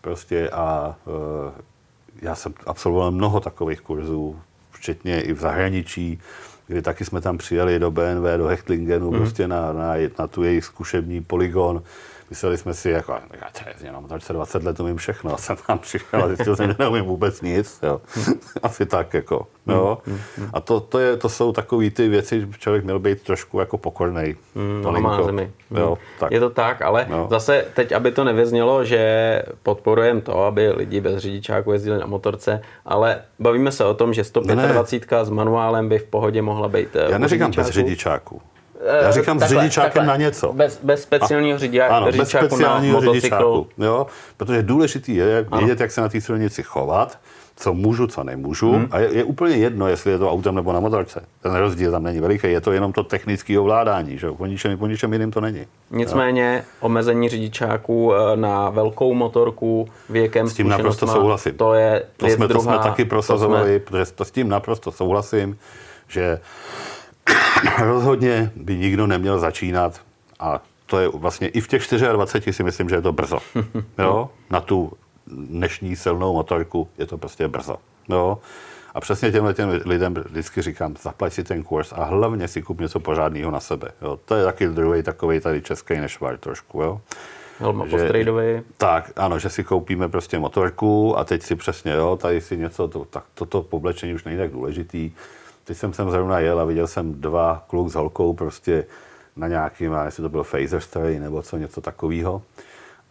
Prostě a e, já jsem absolvoval mnoho takových kurzů, včetně i v zahraničí kdy taky jsme tam přijeli do BNV, do Hechtlingenu, mm. prostě na, na, na tu jejich zkušební poligon. Mysleli jsme si, jako, já to je jenom 20 let umím všechno. A jsem tam přišel a zjistil jsem, že neumím vůbec nic. Jo. Asi tak, jako. Jo. Mm, mm, a to, to, je, to jsou takové ty věci, že člověk měl být trošku jako pokornej. Mm, má zemi. Jo, tak. Je to tak, ale no. zase teď, aby to nevěznělo, že podporujeme to, aby lidi bez řidičáku jezdili na motorce, ale bavíme se o tom, že 125 ne. s manuálem by v pohodě mohla být eh, Já neříkám bez řidičáku. Já říkám takhle, s řidičákem takhle. na něco. Bez, bez speciálního řidičáku, ano, bez speciálního na řidičáku. Jo? Protože důležitý je vědět, jak se na té silnici chovat, co můžu, co nemůžu. Hmm. A je, je úplně jedno, jestli je to autem nebo na motorce. Ten rozdíl tam není veliký, je to jenom to technické ovládání. Že? Po, ničem, po ničem jiným to není. Nicméně jo? omezení řidičáků eh, na velkou motorku věkem S tím naprosto souhlasím. To je to jsme, druhá, to jsme taky prosazovali, jsme... protože s tím naprosto souhlasím, že rozhodně by nikdo neměl začínat a to je vlastně i v těch 24 si myslím, že je to brzo. Jo? Na tu dnešní silnou motorku je to prostě brzo. Jo? A přesně těmhle těm lidem vždycky říkám, zaplať si ten kurz a hlavně si kup něco pořádného na sebe. Jo? To je taky druhý takový tady český nešvar trošku. Jo? Helma že, Tak, ano, že si koupíme prostě motorku a teď si přesně, jo, tady si něco, to, tak toto povlečení už není tak důležitý. Teď jsem sem zrovna jel a viděl jsem dva kluk s holkou prostě na nějakým, jestli to byl phaser stray nebo co, něco takového.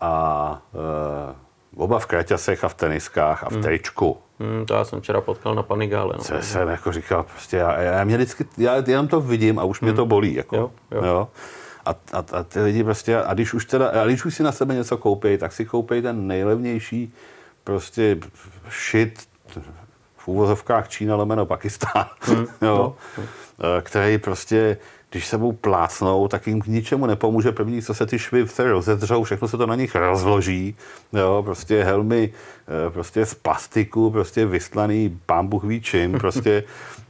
A e, oba v kraťasech a v teniskách a v tričku. Hmm, to já jsem včera potkal na Panigále. No. Co jsem jako říkal, prostě já, já, mě vždycky, já jenom to vidím a už mě to bolí. Jako, Jo, jo. Jo? A, a, a, ty lidi prostě, a když už teda, a když už si na sebe něco koupí, tak si koupej ten nejlevnější prostě shit v úvozovkách Čína lomeno Pakistán, jo? Eh, který prostě když se budou plácnou, tak jim k ničemu nepomůže. První, co se ty švy se rozedřou, všechno se to na nich rozloží. Jo, prostě helmy eh, prostě z plastiku, prostě vystlaný pán Bůh ví čím, prostě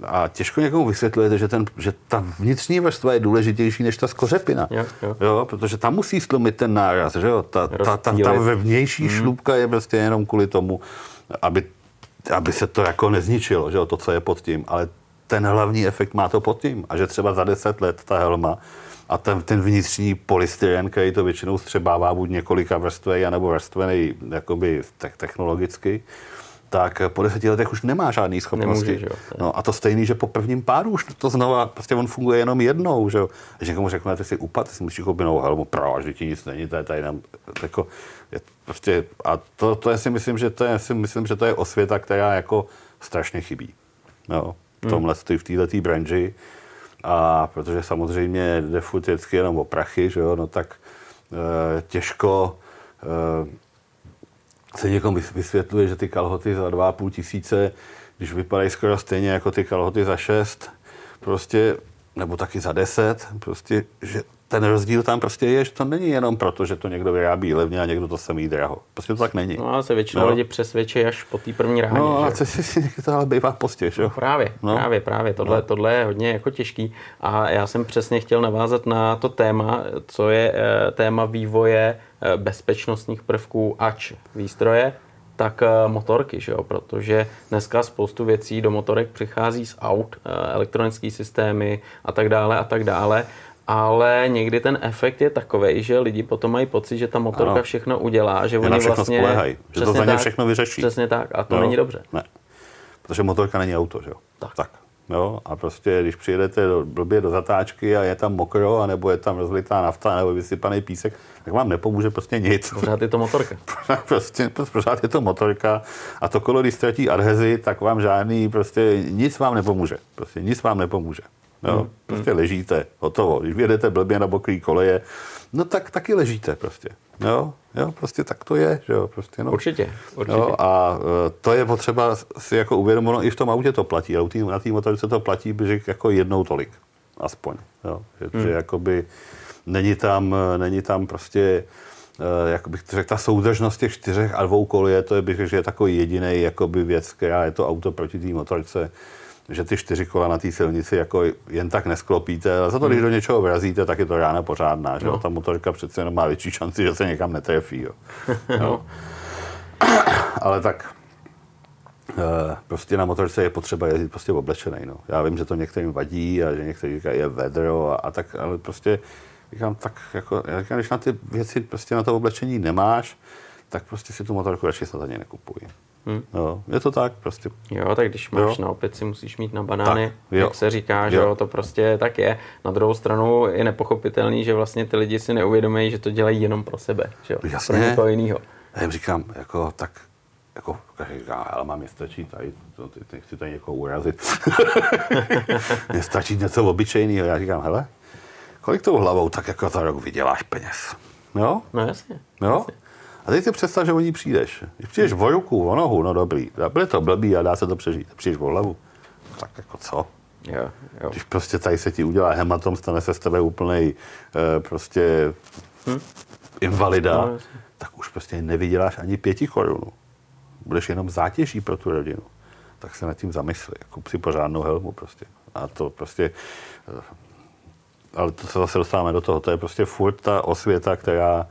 a těžko někomu vysvětlujete, že, ten, že ta vnitřní vrstva je důležitější než ta skořepina. Jo, jo. Jo, protože tam musí stlumit ten náraz, že jo? Ta, ta, ta, ta Rozptýlit. vevnější šlubka je prostě jenom kvůli tomu, aby, aby se to jako nezničilo, že jo? To, co je pod tím. Ale ten hlavní efekt má to pod tím. A že třeba za deset let ta helma a ten, ten vnitřní polystyren, který to většinou střebává buď několika vrstvej, anebo vrstvený jakoby te- technologicky, tak po deseti letech už nemá žádný schopnosti. Nemůže, že jo, No a to stejný, že po prvním pádu už to znova, prostě on funguje jenom jednou, že jo. Když někomu řeknete si upad, si musíš koupit novou helmu, proč, že ti nic není, to je tady nám, jako, je prostě, a to, to je si myslím, že to je, si myslím, že to je osvěta, která jako strašně chybí. No, v tomhle, hmm. v této branži. A protože samozřejmě jde furt vždycky jenom o prachy, že jo, no tak e, těžko e, se někomu vys- vysvětluje, že ty kalhoty za 2,5 tisíce, když vypadají skoro stejně jako ty kalhoty za 6, prostě, nebo taky za 10, prostě, že ten rozdíl tam prostě je, že to není jenom proto, že to někdo vyrábí levně a někdo to samý draho. Prostě to tak není. No a se většinou No. lidi přesvědčí až po té první ráně. No a co si to ale bývá postě, že jo? Právě, No. no. právě, právě. Tohle, no. tohle je hodně jako těžký. A já jsem přesně chtěl navázat na to téma, co je eh, téma vývoje eh, bezpečnostních prvků ač výstroje, tak eh, motorky, že jo? protože dneska spoustu věcí do motorek přichází z aut, elektronické systémy a tak dále a tak dále. Ale někdy ten efekt je takový, že lidi potom mají pocit, že ta motorka Ano. všechno udělá, že oni všechno vlastně... spoléhají, že to za ně všechno vyřeší. Přesně tak, a to Jo? není dobře. Ne. Protože motorka není auto, že jo? Tak. tak. Jo? A prostě, když přijedete do, blbě do zatáčky a je tam mokro, anebo je tam rozlitá nafta, nebo vysypaný písek, tak vám nepomůže prostě nic. Pořád je to motorka. prostě, prostě pořád je to motorka a to kolo, když ztratí adhezi, tak vám žádný, prostě nic vám nepomůže. Prostě nic vám nepomůže. Jo? Hmm. Prostě ležíte, hotovo. Když jedete blbě na bokrý koleje, no tak taky ležíte prostě. Jo, jo, prostě tak to je, že jo, prostě no. Určitě, určitě. Jo, a e, to je potřeba si jako uvědomit, no, i v tom autě to platí, ale na té motorce to platí že jako jednou tolik, aspoň. Jo. Že, hmm. že jakoby není tam, e, není tam prostě, e, jak bych to řekl, ta soudržnost těch čtyřech a dvou koleje, to je, bych řekl, že je takový jediný jakoby věc, která je to auto proti té motorce, že ty čtyři kola na té silnici jako jen tak nesklopíte, ale za to, když do něčeho vrazíte, tak je to rána pořádná, že? No. Ta motorka přece jenom má větší šanci, že se někam netrefí, jo. jo. Ale tak eh, prostě na motorce je potřeba jezdit prostě oblečený. No. Já vím, že to některým vadí a že někteří říkají, je vedro a, a tak, ale prostě říkám, tak jako, já říkám, když na ty věci prostě na to oblečení nemáš, tak prostě si tu motorku radši snad ani nekupuji. Hmm. Jo, je to tak prostě. Jo, tak když máš Jo. na opici, musíš mít na banány, Tak, jo. jak se říká, že Jo. jo, to prostě tak je. Na druhou stranu je nepochopitelný, že vlastně ty lidi si neuvědomují, že to dělají jenom pro sebe, že jo, Jasně. pro někoho jiného. Já jim říkám, jako, tak, jako, každý říká, ale mám mě stačí tady, to, ty, ty, chci tady někoho urazit. Mně stačí něco obyčejného. Já říkám, hele, kolik tou hlavou tak jako za rok vyděláš peněz? Jo? No jasně. Jo? A teď si představ, že o ní přijdeš. Když přijdeš o ruku, o nohu, no dobrý. Bude to blbý a dá se to přežít. Přijdeš o hlavu. Tak jako co? Jo, jo. Když prostě tady se ti udělá hematom, stane se z tebe úplnej e, prostě invalida, No, tak už prostě nevyděláš ani pěti korunů. Budeš jenom zátěží pro tu rodinu. Tak se nad tím zamysli. Kup si pořádnou helmu prostě. A to prostě... eh, Ale to se zase dostáváme do toho. To je prostě furt ta osvěta, která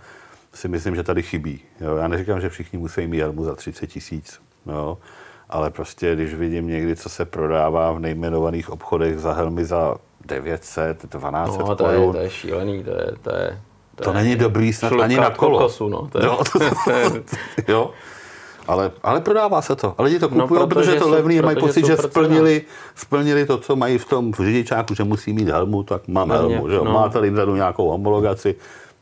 si myslím, že tady chybí. Jo? Já neříkám, že všichni musí mít helmu za 30 tisíc. Jo? Ale prostě, když vidím někdy, co se prodává v nejmenovaných obchodech za helmy za 900, 1200 No, to je, korun, to je šílený, to je, to je, to je není dobrý snad ani na kolo. kokosu, no, to je, Jo, to, to je, jo. Ale, ale prodává se to. A lidi to kupují, No, no, protože, protože je to levný, mají pocit, že splnili, splnili to, co mají v tom řidičáku, že musí mít helmu, tak mám Hlavně, helmu. Že jo? no. Máte Lindadu nějakou homologaci,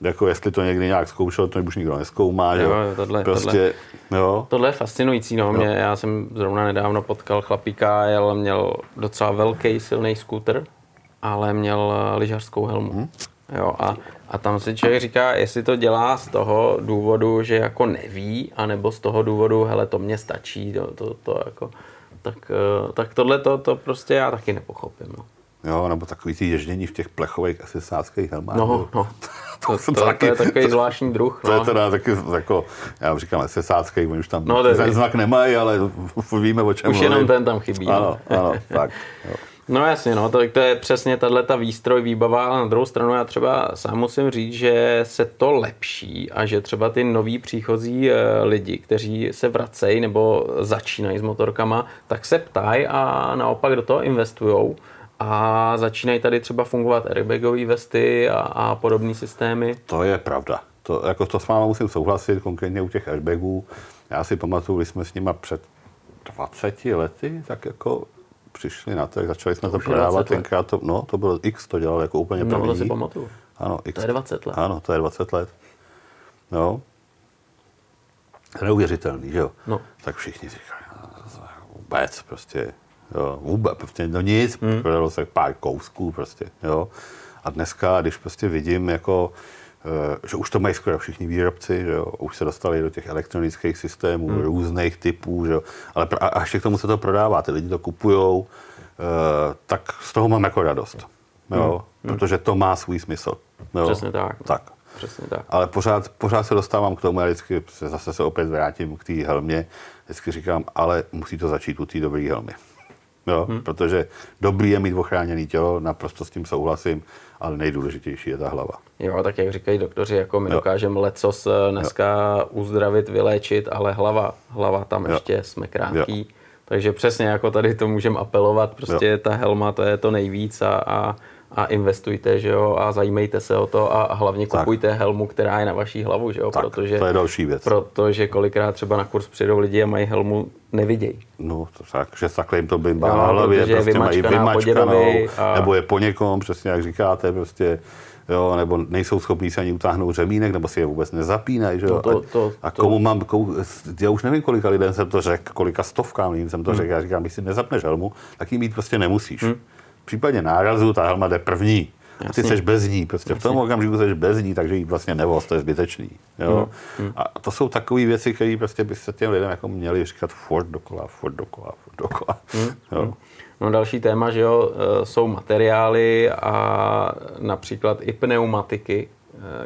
jako jestli to někdy nějak zkoušel, to už nikdo neskoumá. Jo, jo? jo, tohle- prostě, Jo? Tohle je fascinující, no. Mě, já jsem zrovna nedávno potkal chlapíka, jel, měl docela velký, silný skútr, ale měl eh, lyžařskou helmu. Mhm. Jo, a, a tam si člověk říká, jestli to dělá z toho důvodu, že jako neví, anebo z toho důvodu, hele, to mě stačí, to, to, to jako, tak, eh, tak tohle to, to prostě já taky nepochopím. No, jo, nebo takový ty ježdění v těch plechových SSáckých helmách. no, jo. no. To, to, to, taky- je takový zvláštní druh. To je No. teda taky jako, já říkám SSácký, oni už tam No, to ten znak nemají, ale víme, o čem Už mluvím. jenom ten tam chybí. no. Ano, ano, tak. Jo. No jasně, no, to, to je přesně tahle ta výstroj, výbava, ale na druhou stranu já třeba sám musím říct, že se to lepší a že třeba ty noví příchozí eh, lidi, kteří se vracejí nebo začínají s motorkama, tak se ptají a naopak do toho investujou a začínají tady třeba fungovat airbagové vesty a, a podobné systémy. To je pravda. To, jako to s váma musím souhlasit, konkrétně u těch airbagů. Já si pamatuju, když jsme s nima před 20 lety, tak jako přišli na trh, začali jsme to, je prodávat 20 let. tenkrát, to, no, to bylo X, to dělal jako úplně No, první. to si pamatuju. Ano, X. To je 20 let. Ano, to je 20 let. No. To neuvěřitelný, že jo? No. Tak všichni říkají, no, to vůbec prostě, jo, vůbec, prostě no nic, hmm. prodalo se pár kousků prostě, jo. A dneska, když prostě vidím jako, eh, že už to mají skoro všichni výrobci, že jo, už se dostali do těch elektronických systémů, hmm. různých typů, že jo, ale a a ještě k tomu se to prodává, ty lidi to kupujou, eh, tak z toho mám jako radost, jo, hmm. protože to má svůj smysl. Jo. Přesně tak. Tak. Přesně tak. Ale pořád, pořád se dostávám k tomu, já vždycky se, zase se opět vrátím k té helmě, vždycky říkám, ale musí to začít u té dobré helmy. Jo, hmm. protože dobrý je mít ochráněné tělo, naprosto s tím souhlasím, ale nejdůležitější je ta hlava. Jo, tak jak říkají doktoři, jako my dokážeme lecos eh, dneska uzdravit, vyléčit, ale hlava, hlava tam Jo. ještě jsme krátký. Takže přesně jako tady to můžeme apelovat, prostě Jo. ta helma to je to nejvíc a, a, a investujte, že jo, a zajímejte se o to a hlavně Tak. kupujte helmu, která je na vaší hlavu, že jo, Tak, protože, to je další věc. protože kolikrát třeba na kurz přijdou lidi a mají helmu, nevidějí. No, to tak, že takhle jim to bimbá Jo, na hlavě, prostě mají vymačkanou, a- nebo je po někom, přesně jak říkáte, prostě, jo, nebo nejsou schopní se ani utáhnout řemínek, nebo si je vůbec nezapínají, že jo. No to- a, to- a to- komu mám, kou, já už nevím, kolika lidem jsem to řekl, kolika stovkám lidem jsem to Hmm. řekl, já říkám, když si nezapneš helmu, tak ji mít prostě nemusíš. V případě nárazu ta helma jde první. A ty jsi bez ní, prostě v tom okamžiku jsi bez ní, takže jí vlastně nevoz, to je zbytečný. Jo? A to jsou takové věci, které prostě by se těm lidem jako měli říkat furt dokola, furt dokola, furt dokola. Jo? No další téma, že jo, eh, jsou materiály a například i pneumatiky,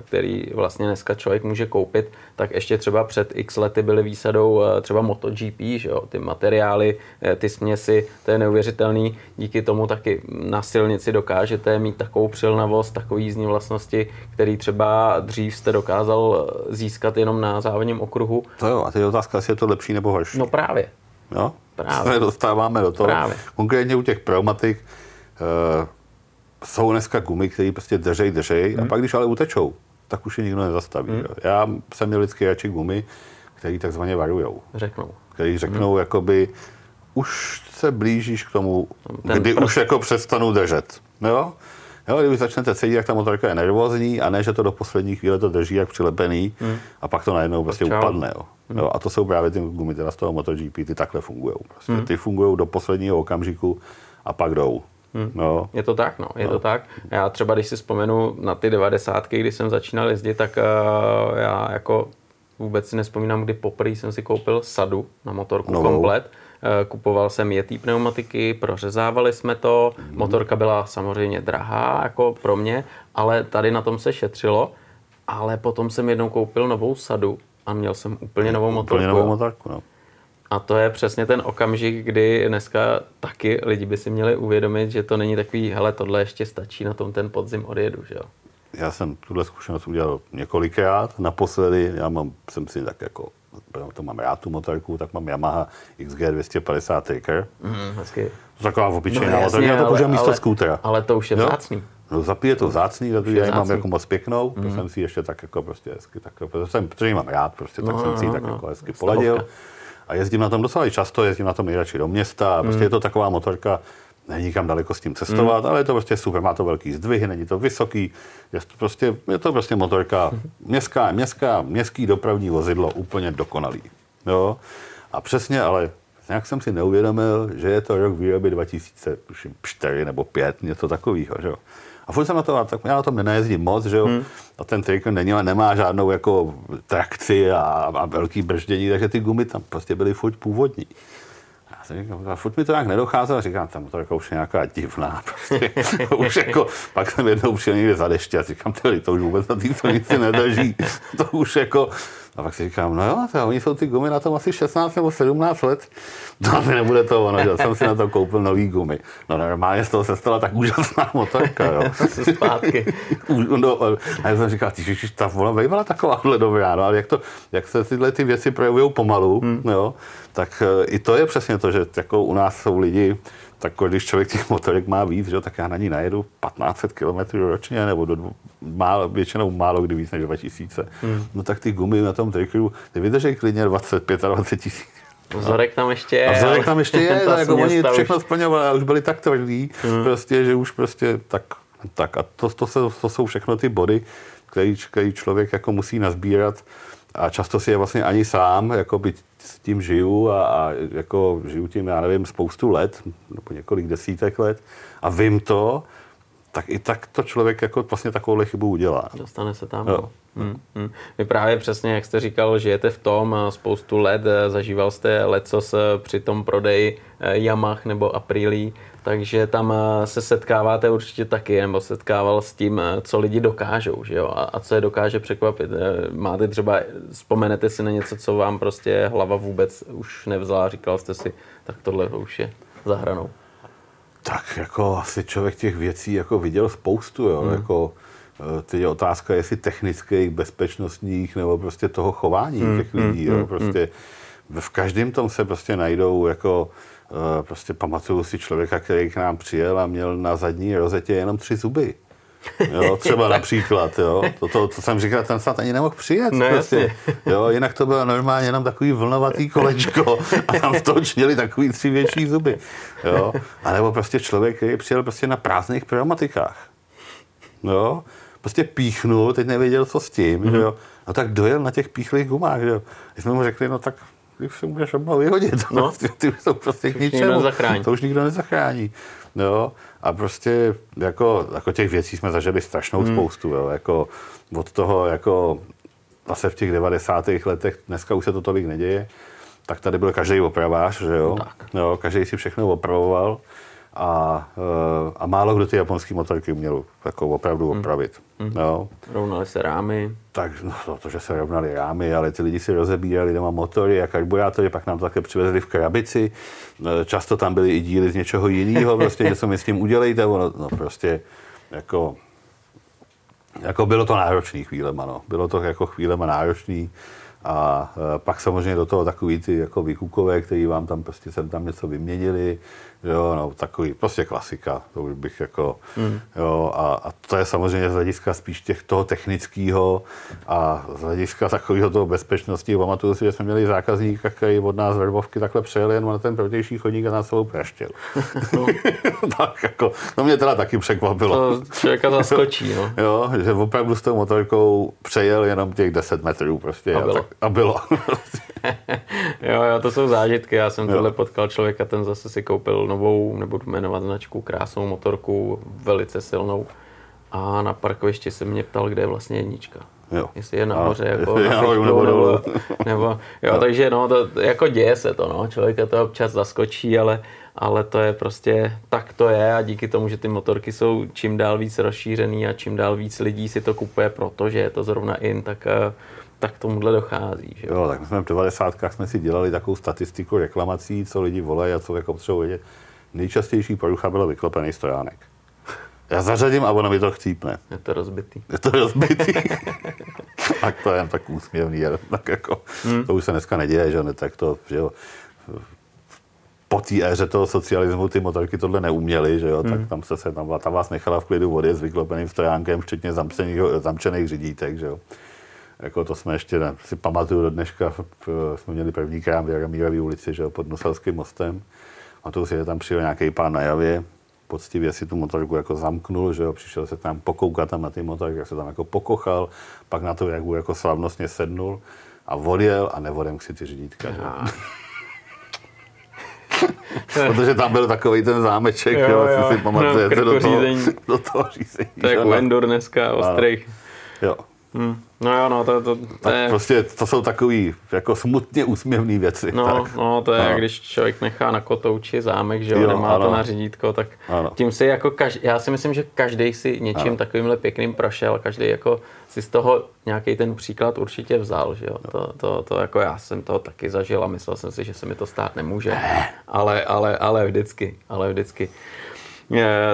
který vlastně dneska člověk může koupit, tak ještě třeba před x lety byly výsadou eh, třeba MotoGP, že jo, ty materiály, eh, ty směsi, to je neuvěřitelný, díky tomu taky na silnici dokážete mít takovou přilnavost, takový jízdní vlastnosti, který třeba dřív jste dokázal eh, získat jenom na závodním okruhu. To jo, a teď je otázka, jestli je to lepší nebo horší. No právě. Jo? Právě. Se dostáváme do toho. Právě. Konkrétně u těch pneumatik jsou dneska gumy, které prostě držej, držej, Hmm. a pak když ale utečou, tak už je nikdo nezastaví. jo. Já jsem měl vždycky radši gumy, které takzvaně varujou. Řeknou. který řeknou, Hmm. jakoby, už se blížíš k tomu, Ten kdy prst. už jako přestanu držet. Jo? Jo, kdyby začnete cítit, jak ta motorka je nervózní a ne, že to do poslední chvíle to drží jak přilepený Hmm. a pak to najednou prostě čau. upadne. Jo. Jo, a to jsou právě ty gumy teda z toho MotoGP, ty takhle fungují. Prostě. Hmm. Ty fungují do posledního okamžiku a pak jdou. Jo. Je to tak, no, je to tak. Já třeba, když si vzpomenu na ty devadesátky, kdy jsem začínal jezdit, tak uh, já jako vůbec si nespomínám, kdy poprvé jsem si koupil sadu na motorku Novou. komplet. Eh, Kupoval jsem jetý pneumatiky, prořezávali jsme to, motorka byla samozřejmě drahá jako pro mě, ale tady na tom se šetřilo, ale potom jsem jednou koupil novou sadu a měl jsem úplně novou motorku. Úplně novou motorku. No. A to je přesně ten okamžik, kdy dneska taky lidi by si měli uvědomit, že to není takový, hele, tohle ještě stačí, na tom ten podzim odjedu, že jo. Já jsem tuhle zkušenost udělal několikrát. Naposledy, já mám, jsem si tak jako, to mám rád tu motorku, tak mám Yamaha XG 250 Taker. Mm, hezky. To taková obyčejná No, no, motorka, já to ale- používám místo ale- skútera. Ale to už je vzácný. No, zapije to vzácný, je já ji mám jako moc pěknou, to jsem si ještě tak jako prostě hezky, tak, protože, jsem, protože ji mám rád, prostě, tak No, jsem si ji no, tak no. jako hezky Stovka. poladil. A jezdím na tom docela i často, jezdím na tom nejradši do města. A prostě je to taková motorka, není kam daleko s tím cestovat, mm. ale je to prostě super, má to velký zdvih, není to vysoký, je to prostě, je to prostě motorka městská, městská, městský dopravní vozidlo, úplně dokonalý. Jo? A přesně, ale nějak jsem si neuvědomil, že je to rok výroby 2004 nebo 5, něco takového. Že jo? A furt jsem na to, tak já na tom nenajezdím moc, že jo. Hmm. A ten trikl není, nemá žádnou jako trakci a, a velký brždění, takže ty gumy tam prostě byly furt původní. Já jsem říkal, a furt mi to nějak nedocházelo, říkám, tam to jako už je nějaká divná. Prostě. už jako, pak jsem jednou přijel někde za deště a říkám, to už vůbec na té silnici nedrží. to už jako, a pak si říkám, no jo, to, oni jsou ty gumy na tom asi 16 nebo 17 let. To asi nebude to ono, že jsem si na to koupil nový gumy. No normálně z toho se stala tak úžasná motorka, jo. zpátky. no, a já jsem říkal, ty ta vola bývala takováhle dobrá, no, ale jak, to, jak se tyhle ty věci projevují pomalu, hmm. jo, tak eh, i to je přesně to, že jako u nás jsou lidi, tak když člověk těch motorek má víc, že, tak já na ní najedu 1500 km ročně, nebo do, málo, většinou málo kdy víc než 2000. Hmm. No tak ty gumy na tom trikru, ty vydrží klidně 25 a 20 tisíc. Vzorek tam ještě je. A vzorek tam ještě je, tak jako oni všechno splňovali a už byli tak tvrdí, hmm. prostě, že už prostě tak, tak a to, to, to, to jsou všechno ty body, který, který člověk jako musí nazbírat a často si je vlastně ani sám, jako by s tím žiju a, a jako žiju tím, já nevím, spoustu let, nebo několik desítek let a vím to, tak i tak to člověk jako vlastně takovou chybu udělá. Dostane se tam. Jo. Hmm, hmm. Vy právě přesně, jak jste říkal, žijete v tom spoustu let, zažíval jste lecos při tom prodeji eh, Yamah nebo Aprilí, takže tam eh, se setkáváte určitě taky, nebo setkával s tím, eh, co lidi dokážou, že jo, a, a co je dokáže překvapit. Máte třeba, vzpomenete si na něco, co vám prostě hlava vůbec už nevzala, říkal jste si, tak tohle už je za hranou. Tak jako asi člověk těch věcí jako viděl spoustu, jo, hmm. jako eh, Teď je otázka, jestli technických, bezpečnostních nebo prostě toho chování hmm, těch lidí. Hmm, jo. Hmm, prostě v každém tom se prostě najdou jako eh, prostě pamatuju si člověka, který k nám přijel a měl na zadní rozetě jenom tři zuby. Jo, třeba například, jo. To, to, to, jsem říkal, ten snad ani nemohl přijet. No, prostě. Jo, jinak to bylo normálně jenom takový vlnovatý kolečko a tam v toho čněli takový tři větší zuby. Jo. A nebo prostě člověk, který přijel prostě na prázdných pneumatikách. Jo. Prostě píchnul, teď nevěděl, co s tím, mm-hmm. jo. No tak dojel na těch píchlých gumách, jo. My jsme mu řekli, no tak ty se můžeš obal vyhodit. No. ty, ty jsou prostě k ničemu. To už nikdo nezachrání. Jo. A prostě jako, jako těch věcí jsme zažili strašnou hmm. spoustu. Jo. Jako od toho, jako zase v těch 90. letech, dneska už se to tolik neděje, tak tady byl každý opravář, že jo? Tak. jo každý si všechno opravoval a, eh, a málo kdo ty japonské motorky uměl jako opravdu hmm. opravit. Hmm. Jo. Rovnaly se rámy. Tak, no, to, že se rovnaly rámy, ale ty lidi si rozebírali doma motory a karburátory, pak nám to také přivezli v krabici. Eh, často tam byly i díly z něčeho jiného, prostě něco mi s tím udělejte, no, no prostě jako jako bylo to náročný chvílema, no. Bylo to jako chvílema náročný. A e, pak samozřejmě do toho takový ty jako vykukové, který vám tam prostě sem tam něco vyměnili, jo, no, takový prostě klasika, to už bych jako, mm. jo, a, a, to je samozřejmě z hlediska spíš těch toho technického a z hlediska takového toho bezpečnosti. Pamatuju si, že jsme měli zákazníka, který od nás z Verbovky takhle přejel jen na ten protější chodník a nás celou praštěl. No. tak jako, to mě teda taky překvapilo. To člověka zaskočí, no. jo, že opravdu s tou motorkou přejel jenom těch 10 metrů prostě. A bylo. A, tak, a bylo. jo, jo, to jsou zážitky. Já jsem tohle potkal člověka, ten zase si koupil novou, nebudu jmenovat značku, krásnou motorku, velice silnou. A na parkovišti se mě ptal, kde je vlastně jednička. Jo. Jestli je nahoře, jako na fichtku, nebo, nebo, nebo, jo, jo, takže no, to, jako děje se to, no, člověka to občas zaskočí, ale, ale to je prostě, tak to je a díky tomu, že ty motorky jsou čím dál víc rozšířený a čím dál víc lidí si to kupuje, protože je to zrovna in, tak uh, tak tomuhle dochází. Že? Jo, tak my jsme v 90. jsme si dělali takovou statistiku reklamací, co lidi volají a co jako potřebují vědět. Nejčastější porucha bylo vyklopený stojánek. Já zařadím a ono mi to chcípne. Je to rozbitý. Je to rozbitý. tak to je jen tak úsměvný. Tak jako, hmm. To už se dneska neděje, že ne? Tak to, že jo, po té éře toho socialismu ty motorky tohle neuměly, že jo, hmm. tak tam se, se tam, tam vás nechala v klidu vody s vyklopeným stojánkem, včetně zamčených, zamčených řidítek, že jo. jako to jsme ještě, ne, si pamatuju do dneška, jsme měli první krám v Jaromírově ulici, že jo, pod Noselským mostem. A to si tam přijel nějaký pán na javě, poctivě si tu motorku jako zamknul, že jo, přišel se tam pokoukat tam na ty motorky, jak se tam jako pokochal, pak na to, jak jako slavnostně sednul a odjel a nevodem si ty řídítka. Že? Protože tam byl takový ten zámeček, jo, jo, jo. si pamatujete no, do, toho, do toho řízení. To je jako Endor dneska, ostrý. Jo, Hmm. No jo, no, to, to, to tak je... prostě to jsou takový jako smutně úsměvné věci. No, tak. no, to je, no. když člověk nechá na kotouči zámek, že jo, nemá ano. to na řídítko, tak ano. tím si jako každý, já si myslím, že každý si něčím ano. takovýmhle pěkným prošel, každý jako si z toho nějaký ten příklad určitě vzal, že jo. To, to, to, jako já jsem to taky zažil a myslel jsem si, že se mi to stát nemůže, ale, ale, ale vždycky, ale vždycky.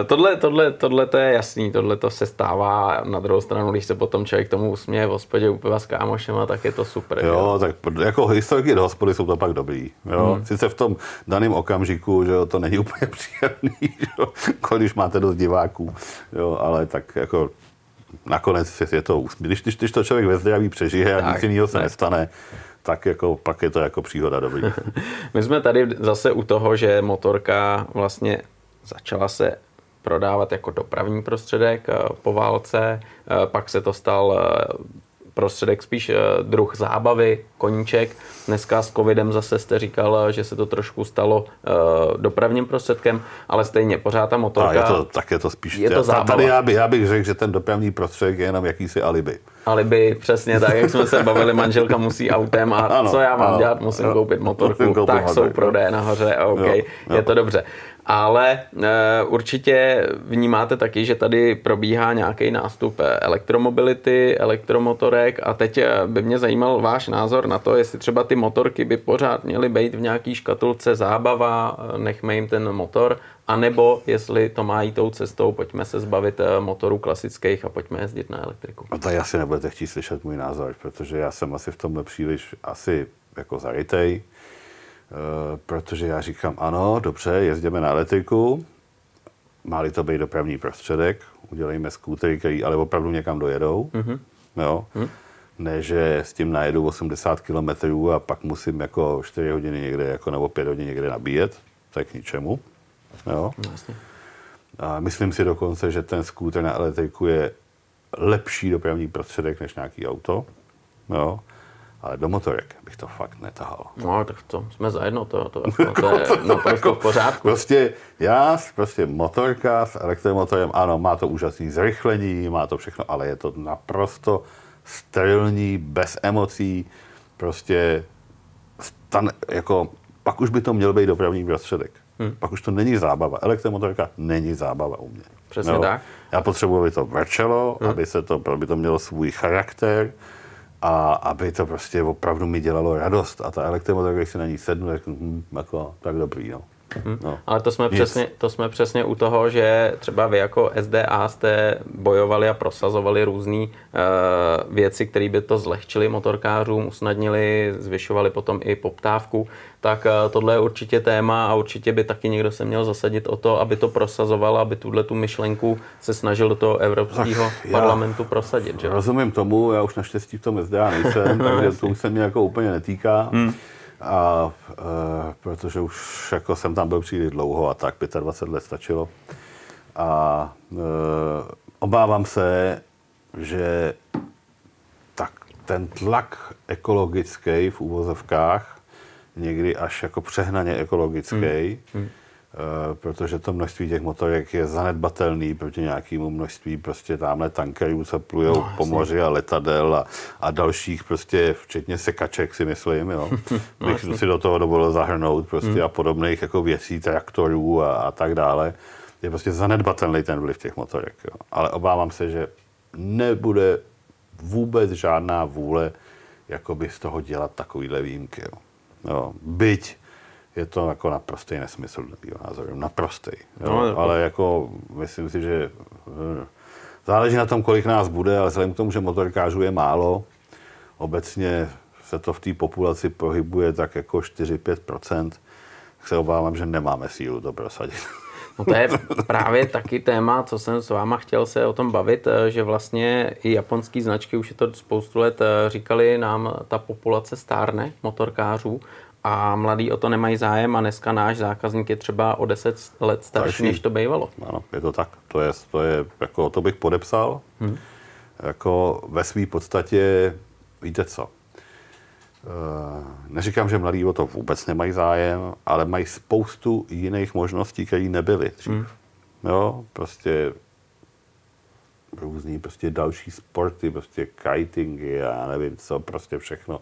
Tohle, tohle, tohle to je jasný, tohle to se stává na druhou stranu, když se potom člověk tomu usměje v hospodě u piva s kámošema, tak je to super. Jo, jo? tak jako historiky do hospody jsou to pak dobrý. Jo? Hmm. Sice v tom daném okamžiku, že jo, to není úplně příjemný, jo? když máte dost diváků, jo? ale tak jako nakonec je to úsměv. Když, když, když to člověk ve zdraví přežije a nic jiného se tak. nestane, tak jako, pak je to jako příhoda dobrý. My jsme tady zase u toho, že motorka vlastně začala se prodávat jako dopravní prostředek eh, po válce, eh, pak se to stal eh, prostředek spíš druh zábavy, koníček. Dneska s covidem zase jste říkal, že se to trošku stalo dopravním prostředkem, ale stejně pořád ta motorka... A je to, tak je to spíš... Je to zábava. Tady já, by, já bych řekl, že ten dopravní prostředek je jenom jakýsi alibi. Alibi, přesně tak, jak jsme se bavili, manželka musí autem a ano, co já mám ano, dělat, musím ano, koupit motorku, musím koupit tak motorku. jsou prodeje nahoře, OK, jo, jo. je to dobře ale e, určitě vnímáte taky, že tady probíhá nějaký nástup elektromobility, elektromotorek a teď eh, by mě zajímal váš názor na to, jestli třeba ty motorky by pořád měly být v nějaký škatulce zábava, eh, nechme jim ten motor, anebo jestli to má jít tou cestou, pojďme se zbavit motorů klasických a pojďme jezdit na elektriku. A tady asi nebudete chtít slyšet můj názor, protože já jsem asi v tomhle příliš asi jako zarytej Eh, protože já říkám, ano, dobře, jezdíme na elektriku, má to být dopravní prostředek, udělejme skútery, který ale opravdu někam dojedou, mm-hmm. jo. Mm. Ne, že s tím najedu 80 km a pak musím jako 4 hodiny někde, jako nebo 5 hodin někde nabíjet, je k ničemu. Jo. Vlastně. A myslím si dokonce, že ten skúter na elektriku je lepší dopravní prostředek než nějaký auto. Jo ale do motorek bych to fakt netahal. No, tak to jsme zajedno, to, to, to, to je naprosto v pořádku. Prostě já, prostě motorka s elektromotorem, ano, má to úžasné zrychlení, má to všechno, ale je to naprosto sterilní, bez emocí, prostě stan, jako, pak už by to měl být dopravní prostředek. Hmm. Pak už to není zábava. Elektromotorka není zábava u mě. Přesně no, tak. Já potřebuji, aby to vrčelo, hmm. aby, se to, aby to mělo svůj charakter, a aby to prostě opravdu mi dělalo radost. A ta elektromotorka, když si na ní sednu, tak, hm, jako, tak dobrý, no. Hmm. No. Ale to jsme, přesně, to jsme přesně u toho, že třeba vy jako SDA jste bojovali a prosazovali různé uh, věci, které by to zlehčily motorkářům, usnadnili, zvyšovali potom i poptávku. Tak uh, tohle je určitě téma a určitě by taky někdo se měl zasadit o to, aby to prosazoval, aby tuhle tu myšlenku se snažil do toho Evropského parlamentu prosadit. Že? Rozumím tomu, já už naštěstí v tom SDA nejsem, takže to už se mě jako úplně netýká. Hmm a e, protože už jako jsem tam byl příliš dlouho a tak 25 let stačilo. A e, obávám se, že tak ten tlak ekologický v úvozovkách, někdy až jako přehnaně ekologický, hmm. Hmm protože to množství těch motorek je zanedbatelný proti nějakému množství prostě tamhle tankerů, co plujou no, po moři a letadel a, a dalších prostě, včetně sekaček si myslím, jo. no, bych si do toho dovolil zahrnout prostě hmm. a podobných jako věcí, traktorů a, a tak dále. Je prostě zanedbatelný ten vliv těch motorek, jo. Ale obávám se, že nebude vůbec žádná vůle jakoby z toho dělat takovýhle výjimky, jo. jo. Byť je to jako naprostý nesmysl mého názoru. Naprostý. No, ale jako myslím si, že eh, záleží na tom, kolik nás bude, ale vzhledem k tomu, že motorkářů je málo, obecně se to v té populaci pohybuje tak jako 4-5%, tak se obávám, že nemáme sílu to prosadit. No to je právě taky téma, co jsem s váma chtěl se o tom bavit, eh, že vlastně i japonský značky, už je to spoustu let, eh, říkali nám, ta populace stárne motorkářů a mladí o to nemají zájem a dneska náš zákazník je třeba o 10 let starší, Starší. než to bývalo. Ano, je to tak. To je, to je jako, to bych podepsal. Hmm. Jako ve své podstatě, víte co, Eh, neříkám, že mladí o to vůbec nemají zájem, ale mají spoustu jiných možností, které nebyly dřív. Hmm. Jo, prostě různý prostě další sporty, prostě kitingy a nevím co, prostě všechno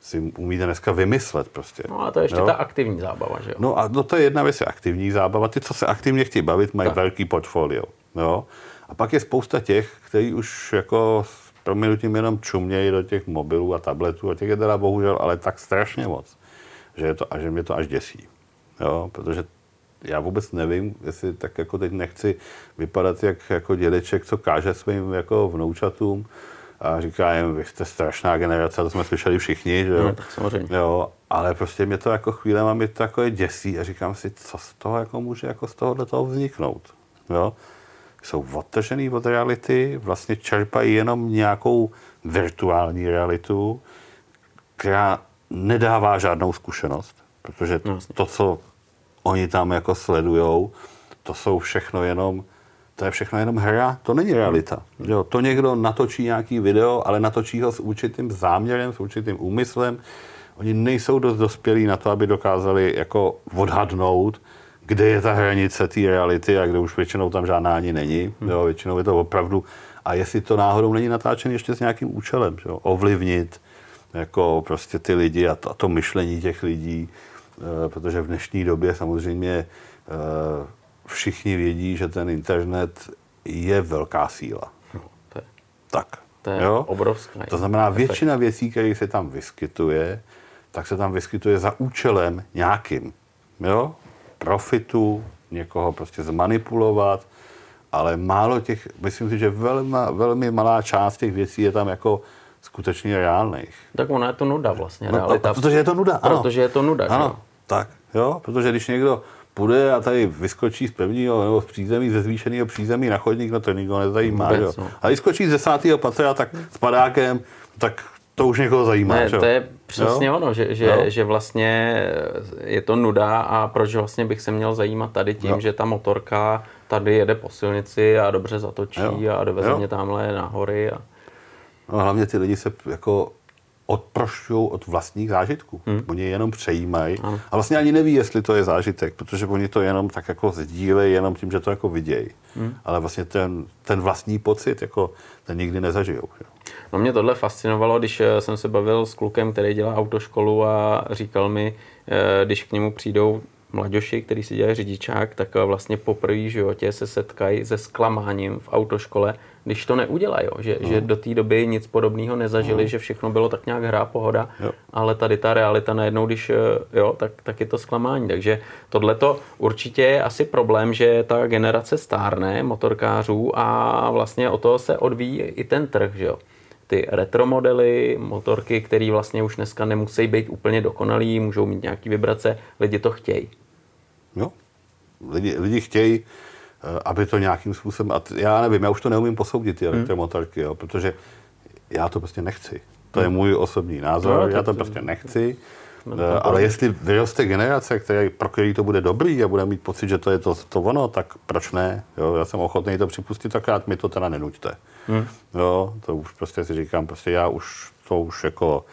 si umíte dneska vymyslet prostě. No a to je ještě jo? ta aktivní zábava, že jo? No a no to je jedna věc, je aktivní zábava. Ty, co se aktivně chtějí bavit, mají tak. velký portfolio. Jo? A pak je spousta těch, kteří už jako proměnutím jenom čumějí do těch mobilů a tabletů a těch je teda bohužel ale tak strašně moc, že, je to, a že mě to až děsí. Jo? Protože já vůbec nevím, jestli tak jako teď nechci vypadat jak jako dědeček, co káže svým jako vnoučatům a říká jim, vy jste strašná generace, to jsme slyšeli všichni, že jo? No, tak samozřejmě. jo ale prostě mě to jako chvíle mám to jako děsí a říkám si, co z toho jako může jako z tohohle toho vzniknout. Jo? jsou odtržený od reality, vlastně čerpají jenom nějakou virtuální realitu, která nedává žádnou zkušenost, protože no, to, co oni tam jako sledujou, to jsou všechno jenom to je všechno jenom hra, to není realita. Jo, to někdo natočí nějaký video, ale natočí ho s určitým záměrem, s určitým úmyslem. Oni nejsou dost dospělí na to, aby dokázali jako odhadnout, kde je ta hranice té reality a kde už většinou tam žádná ani není. Hmm. Jo, většinou je to opravdu. A jestli to náhodou není natáčené ještě s nějakým účelem, jo, ovlivnit jako prostě ty lidi a to, a to myšlení těch lidí, e, protože v dnešní době samozřejmě e, všichni vědí, že ten internet je velká síla. No, to je, tak. To je jo? obrovská. To znamená, většina věcí, které se tam vyskytuje, tak se tam vyskytuje za účelem nějakým. Jo? profitu, někoho prostě zmanipulovat, ale málo těch, myslím si, že velmi, velmi malá část těch věcí je tam jako skutečně reálných. Tak ona je to nuda vlastně, no, realita. Protože je to nuda, ano. Protože je to nuda, Ano, že? tak, jo, protože když někdo půjde a tady vyskočí z pevního nebo z přízemí, ze zvýšeného přízemí na chodník, no to nikoho nezajímá. Vůbec, jo. No. A když skočí z desátého patra, tak s padákem, tak to už někoho zajímá. Ne, to je přesně jo? ono, že, že, že vlastně je to nuda a proč vlastně bych se měl zajímat tady tím, jo. že ta motorka tady jede po silnici a dobře zatočí jo. a doveze jo. mě tamhle na hory. A... No, hlavně ty lidi se jako odprošťují od vlastních zážitků. Hmm. Oni je jenom přejímají ano. a vlastně ani neví, jestli to je zážitek, protože oni to jenom tak jako sdílejí, jenom tím, že to jako vidějí. Hmm. Ale vlastně ten, ten vlastní pocit, jako ten nikdy nezažijou. Jo. No mě tohle fascinovalo, když eh, jsem se bavil s klukem, který dělá autoškolu a říkal mi, eh, když k němu přijdou mladoši, který si dělají řidičák, tak eh, vlastně poprvé v životě se setkají se zklamáním v autoškole, když to neudělají, že, no. že do té doby nic podobného nezažili, no. že všechno bylo tak nějak hra, pohoda, jo. ale tady ta realita najednou, když jo, tak, tak je to zklamání. Takže tohle to určitě je asi problém, že ta generace stárne motorkářů a vlastně o toho se odvíjí i ten trh, že jo ty retro modely, motorky, které vlastně už dneska nemusí být úplně dokonalý, můžou mít nějaký vibrace, lidi to chtějí. Jo, lidi, lidi chtějí, eh, aby to nějakým způsobem, a já nevím, já už to neumím posoudit, ty hmm. elektromotorky, jo, protože já to prostě nechci. To je hmm. můj osobní názor, no, já to prostě nechci. No, uh, ale jestli vyroste generace, který, pro který to bude dobrý a bude mít pocit, že to je to, to ono, tak proč ne? Jo, já jsem ochotný to připustit, takrát mi to teda nenuďte. Hmm. Jo, to už prostě si říkám, prostě já už to už jako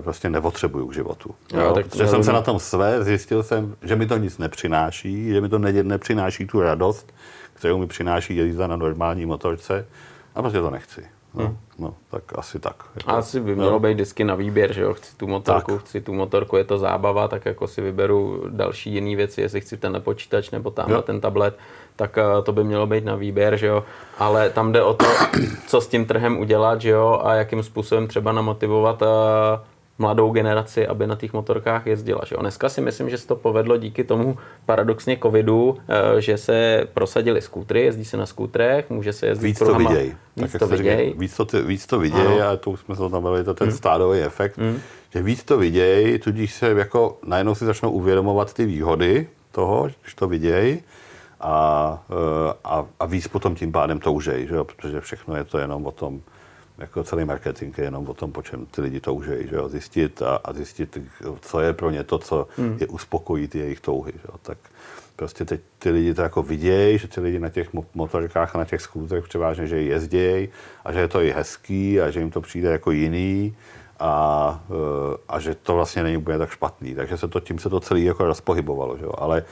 prostě nepotřebuju k životu. Jo, jo, tak protože jsem se na tom své, zjistil jsem, že mi to nic nepřináší, že mi to ne, nepřináší tu radost, kterou mi přináší jízda na normální motorce a prostě to nechci. No, hmm. no, tak asi tak. Jako, asi by mělo no. být disky na výběr, že jo, chci tu motorku, tak. chci tu motorku, je to zábava, tak jako si vyberu další jiné věci, jestli chci ten počítač nebo tamhle ten tablet, tak eh, to by mělo být na výběr, že jo, ale tam jde o to, co s tím trhem udělat, že jo, a jakým způsobem třeba namotivovat uh, mladou generaci, aby na těch motorkách jezdila. Že? Dneska si myslím, že se to povedlo díky tomu paradoxně covidu, eh, že se prosadili skútry, jezdí se na skútrech, může se jezdit víc to viděj. Víc tak, to viděj. Říkám, víc, to, ty, víc to viděj ano. a to už jsme se tam to ten hmm. stádový efekt, hmm. že víc to viděj, tudíž se jako najednou si začnou uvědomovat ty výhody toho, když to viděj a, eh, a, a víc potom tím pádem toužej, že jo? protože všechno je to jenom o tom, jako celý marketing je jenom o tom, po čem ty lidi toužejí, že jo? zjistit a, a zjistit, co je pro ně to, co hmm. je uspokojí ty jejich touhy. Že jo? Tak prostě teď ty lidi to jako vidějí, že ty lidi na těch motorkách a na těch skútrech převážně, že jezdějí a že je to i hezký a že jim to přijde jako jiný a, eh, a že to vlastně není úplně tak špatný. Takže se to, tím se to celé jako rozpohybovalo. Že jo? Ale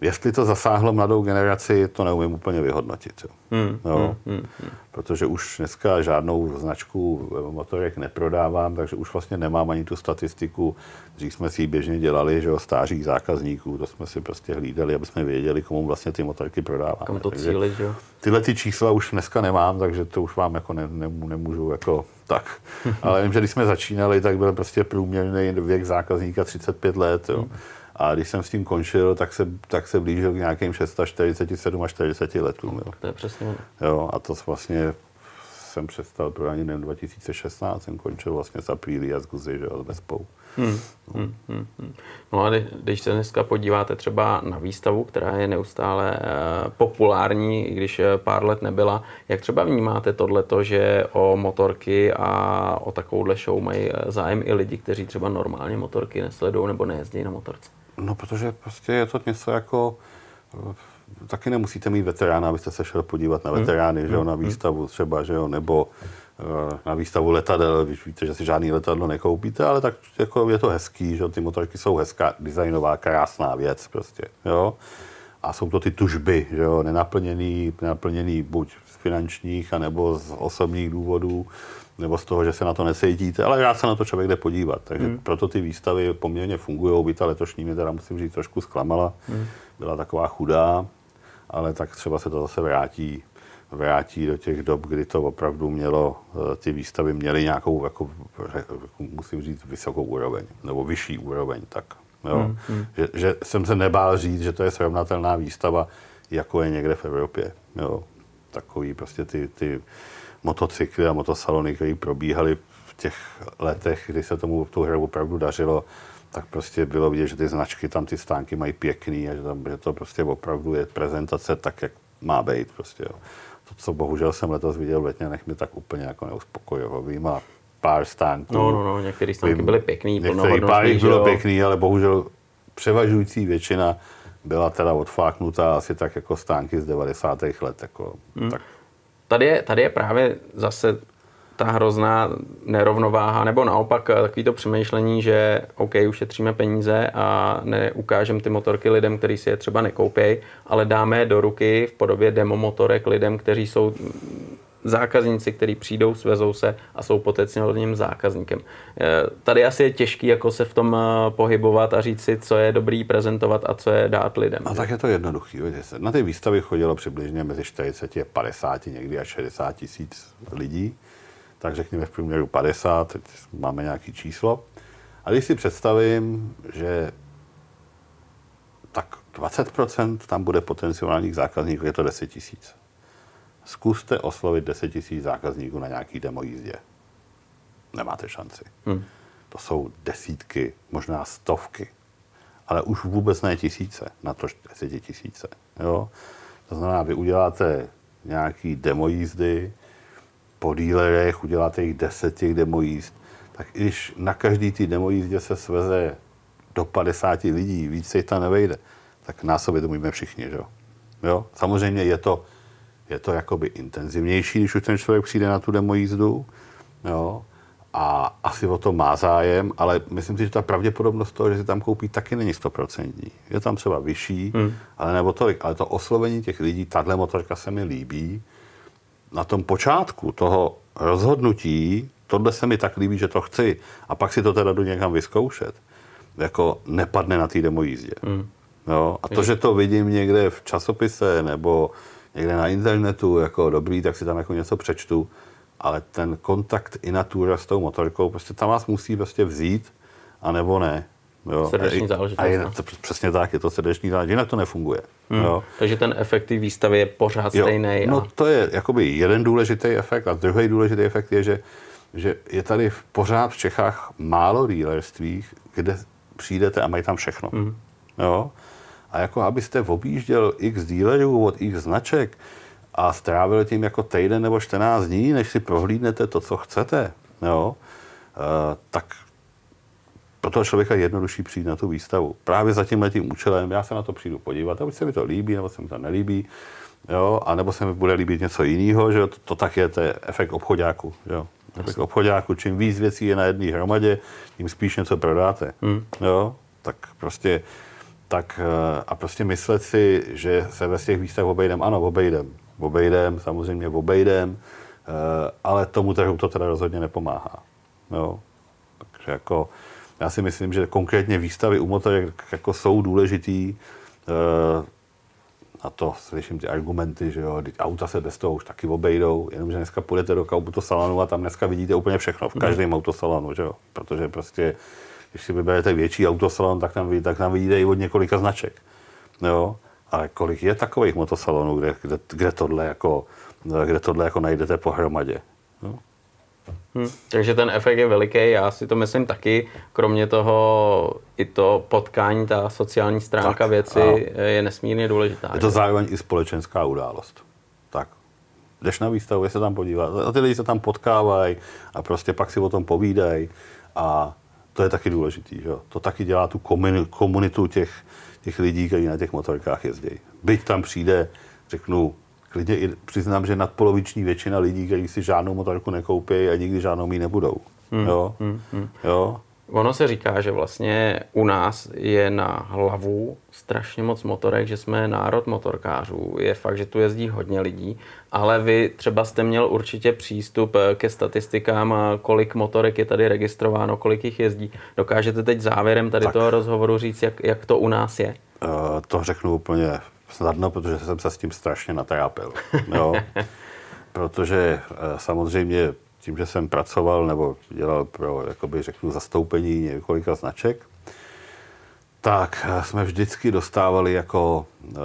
Jestli to zasáhlo mladou generaci, to neumím úplně vyhodnotit. Jo. Hmm, no, hmm, hmm, hmm. Protože už dneska žádnou značku motorek neprodávám, takže už vlastně nemám ani tu statistiku. Dřív jsme si ji běžně dělali, že o stářích zákazníků, to jsme si prostě hlídali, aby jsme věděli, komu vlastně ty motorky prodáváme. Kam to cíli, že Tyhle ty čísla už dneska nemám, takže to už vám jako ne, ne, nemůžu jako tak. Ale vím, že když jsme začínali, tak byl prostě průměrný věk zákazníka 35 let. Jo. Hmm. A když jsem s tím končil, tak se, tak se blížil k nějakým 647 až 40 letům. Jo. To je přesně. Jo, a to vlastně jsem přestal pro ani 2016, jsem končil vlastně s Aprilia z Guzy, že jo, s Vespou. Hmm, hmm, hmm, hmm. No a když se dneska podíváte třeba na výstavu, která je neustále uh, populární, i když eh, pár let nebyla, jak třeba vnímáte tohleto, že o motorky a o takovouhle show mají eh, zájem i lidi, kteří třeba normálně motorky nesledují nebo nejezdí na motorce? No, protože prostě je to něco jako taky nemusíte mít veterána, abyste se šel podívat na hmm. veterány, hmm. že jo, hmm. na výstavu třeba, že jo, nebo uh, na výstavu letadel, když víte, že si žádný letadlo nekoupíte, ale tak jako je to hezký, že jo, ty motorky jsou hezká, designová, krásná věc prostě, jo. A jsou to ty tužby, že jo, nenaplněný, nenaplněný buď z finančních, anebo z osobních důvodů, nebo z toho, že se na to nesejtíte, ale rád se na to člověk jde podívat. Takže hmm. proto ty výstavy poměrně fungují. By ta letošní mě teda musím říct trošku zklamala. Hmm. Byla taková chudá, ale tak třeba se to zase vrátí vrátí do těch dob, kdy to opravdu mělo, eh, ty výstavy měly nějakou, jako, musím říct, vysokou úroveň, nebo vyšší úroveň, tak. Jo. Hmm, hmm. Že, že, jsem se nebál říct, že to je srovnatelná výstava, jako je někde v Evropě. Jo. Takový prostě ty, ty motocykly a motosalony, které probíhaly v těch letech, kdy se tomu tu hru opravdu dařilo, tak prostě bylo vidět, že ty značky tam ty stánky mají pěkný a že, tam, že to prostě opravdu je prezentace tak, jak má být. Prostě, jo. To, co bohužel jsem letos viděl v Letňanech, mi tak úplně jako neuspokojilo. Vím, pár stánků. No, no, no, některé stánky byly pěkný, Některý pár jich bylo pěkný, ale bohužel převažující většina byla teda odfláknutá asi tak jako stánky z 90. let. Jako, hmm. tak tady je, tady je právě zase ta hrozná nerovnováha, nebo naopak takový to přemýšlení, že OK, ušetříme peníze a neukážeme ty motorky lidem, kteří si je třeba nekoupějí, ale dáme do ruky v podobě demo motorek lidem, kteří jsou zákazníci, kteří přijdou, svezou se a jsou potenciálním zákazníkem. Eh, tady asi je těžký jako se v tom eh, pohybovat a říct si, co je dobrý prezentovat a co je dát lidem. A tak je to jednoduchý. Na ty výstavy chodilo přibližně mezi 40 a 50, někdy až 60 tisíc lidí. Tak řekněme v průměru 50, teď máme nějaké číslo. A když si představím, že tak 20% tam bude potenciálních zákazníků, je to 10 tisíc zkuste oslovit 10 000 zákazníků na nějaký demo jízdě. Nemáte šanci. Hmm. To jsou desítky, možná stovky, ale už vůbec ne tisíce, na to 10 tisíce. Jo? To znamená, vy uděláte nějaký demo jízdy, po dílerech uděláte jich 10 těch demo jízd, tak i když na každý ty demo jízdě se sveze do 50 lidí, víc se jich tam nevejde, tak nás sobě to můžeme všichni. Že? Jo? Samozřejmě je to je to jakoby intenzivnější, když už ten člověk přijde na tu demo jízdu, jo, a asi o to má zájem, ale myslím si, že ta pravděpodobnost toho, že si tam koupí, taky není stoprocentní. Je tam třeba vyšší, hmm. ale nebo tolik. Ale to oslovení těch lidí, tahle motorka se mi líbí. Na tom počátku toho rozhodnutí, tohle se mi tak líbí, že to chci, a pak si to teda jdu někam vyzkoušet, jako nepadne na té demo jízdě. Hmm. Jo? A to, že to vidím někde v časopise nebo někde na internetu jako dobrý, tak si tam jako něco přečtu, ale ten kontakt i natura s tou motorkou, prostě tam vás musí prostě vzít, anebo ne. Jo. Srdeční záležitost. A je, no. to, přesně tak, je to srdeční záležitost, jinak to nefunguje. Hmm. Jo. Takže ten efekt výstavy je pořád jo. stejný. No to je jakoby jeden důležitý efekt a druhý důležitý efekt je, že, že je tady v pořád v Čechách málo dealerství, kde přijdete a mají tam všechno. Hmm. Jo? A jako abyste objížděl x dílerů od x značek a strávil tím jako týden nebo 14 dní, než si prohlídnete to, co chcete, jo, uh, tak pro toho člověka je jednodušší přijít na tu výstavu. Právě za tímhle tím účelem já se na to přijdu podívat, a buď se mi to líbí, nebo se mi to nelíbí, jo, a nebo se mi bude líbit něco jiného, že to, to tak je, to je efekt obchodáku, jo. Efekt obchodáku, čím víc věcí je na jedné hromadě, tím spíš něco prodáte, hmm. jo, tak prostě tak eh, a prostě myslet si, že se ve těch výstav obejdem, ano, obejdem, obejdem, samozřejmě obejdem, eh, ale tomu trhu to teda rozhodně nepomáhá. Jo? Takže jako, já si myslím, že konkrétně výstavy u motorek jako jsou důležitý. Eh, a to slyším ty argumenty, že jo, auta se bez toho už taky obejdou, jenomže dneska půjdete do autosalonu a tam dneska vidíte úplně všechno, v každém hmm. autosalonu, že jo, protože prostě, když si vyberete větší autosalon, tak tam, tak tam vidíte i od několika značek, jo, ale kolik je takových motosalonů, kde, kde, kde, tohle, jako, kde tohle jako najdete pohromadě, jo? Hmm, takže ten efekt je veliký, já si to myslím taky. Kromě toho i to potkání, ta sociální stránka tak, věci a je nesmírně důležitá. Je to zároveň i společenská událost. Tak, jdeš na výstavu, se tam podívat, a ty lidi se tam potkávají a prostě pak si o tom povídají a to je taky důležitý. Že? To taky dělá tu komunitu těch, těch lidí, kteří na těch motorkách jezdí. Byť tam přijde, řeknu, klidně i přiznám, že nadpoloviční většina lidí, kteří si žádnou motorku nekoupí a nikdy žádnou mít nebudou. Hmm. Jo? Hmm. Hmm. Jo? Ono se říká, že vlastně u nás je na hlavu strašně moc motorek, že jsme národ motorkářů. Je fakt, že tu jezdí hodně lidí, ale vy třeba jste měl určitě přístup eh, ke statistikám, eh, kolik motorek je tady registrováno, kolik jich jezdí. Dokážete teď závěrem tady tak. toho rozhovoru říct, jak, jak to u nás je? Uh, to řeknu úplně snadno, protože jsem se s tím strašně natrápil. Jo? protože samozřejmě tím, že jsem pracoval nebo dělal pro, jakoby řeknu, zastoupení několika značek, tak jsme vždycky dostávali jako, eh,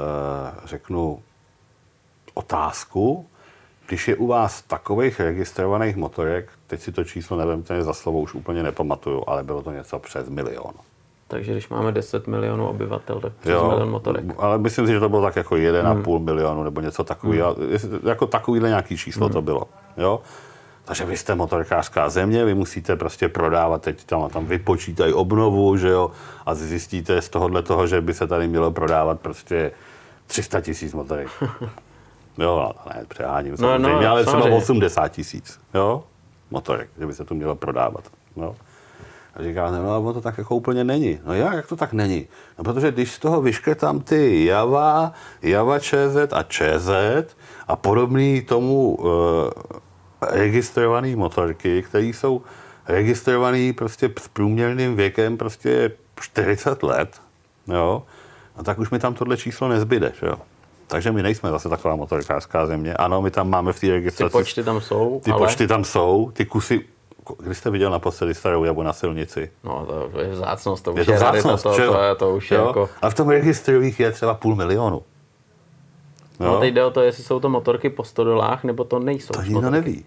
řeknu, otázku, když je u vás takových registrovaných motorek, teď si to číslo nevím, ten za slovo už úplně nepamatuju, ale bylo to něco přes milion. Takže když máme 10 milionů obyvatel, tak přes jo, milion motorek. Ale myslím si, že to bylo tak jako 1,5 hmm. milionu nebo něco takového. Hmm. Jako takovýhle nějaký číslo hmm. to bylo. Jo? Takže vy jste motorkářská země, vy musíte prostě prodávat, teď tam, tam vypočítají obnovu, že jo, a zjistíte z tohohle toho, že by se tady mělo prodávat prostě 300 tisíc motorek. Jo, ne, přeháním no, no, ale třeba 80 tisíc, jo, motorek, že by se tu mělo prodávat, jo. A říká, no, ale to tak jako úplně není. No jak, jak to tak není? No protože když z toho vyškrtám ty Java, Java ČZ a ČZ a podobný tomu uh, registrované motorky, které jsou registrované prostě s průměrným věkem prostě 40 let, jo, a tak už mi tam tohle číslo nezbyde, jo. Takže my nejsme zase taková motorkářská země. Ano, my tam máme v té registraci... Ty počty tam jsou, Ty ale... počty tam jsou, ty kusy... Kdy jste viděl naposledy starou jabu na silnici? No, to je vzácnost, to už je, to vzácnost, to, to, to, to už je jako... A v tom registru je třeba půl milionu. No, no teď jde o to, jestli jsou to motorky po 100 dolách, nebo to nejsou. To nikdo neví.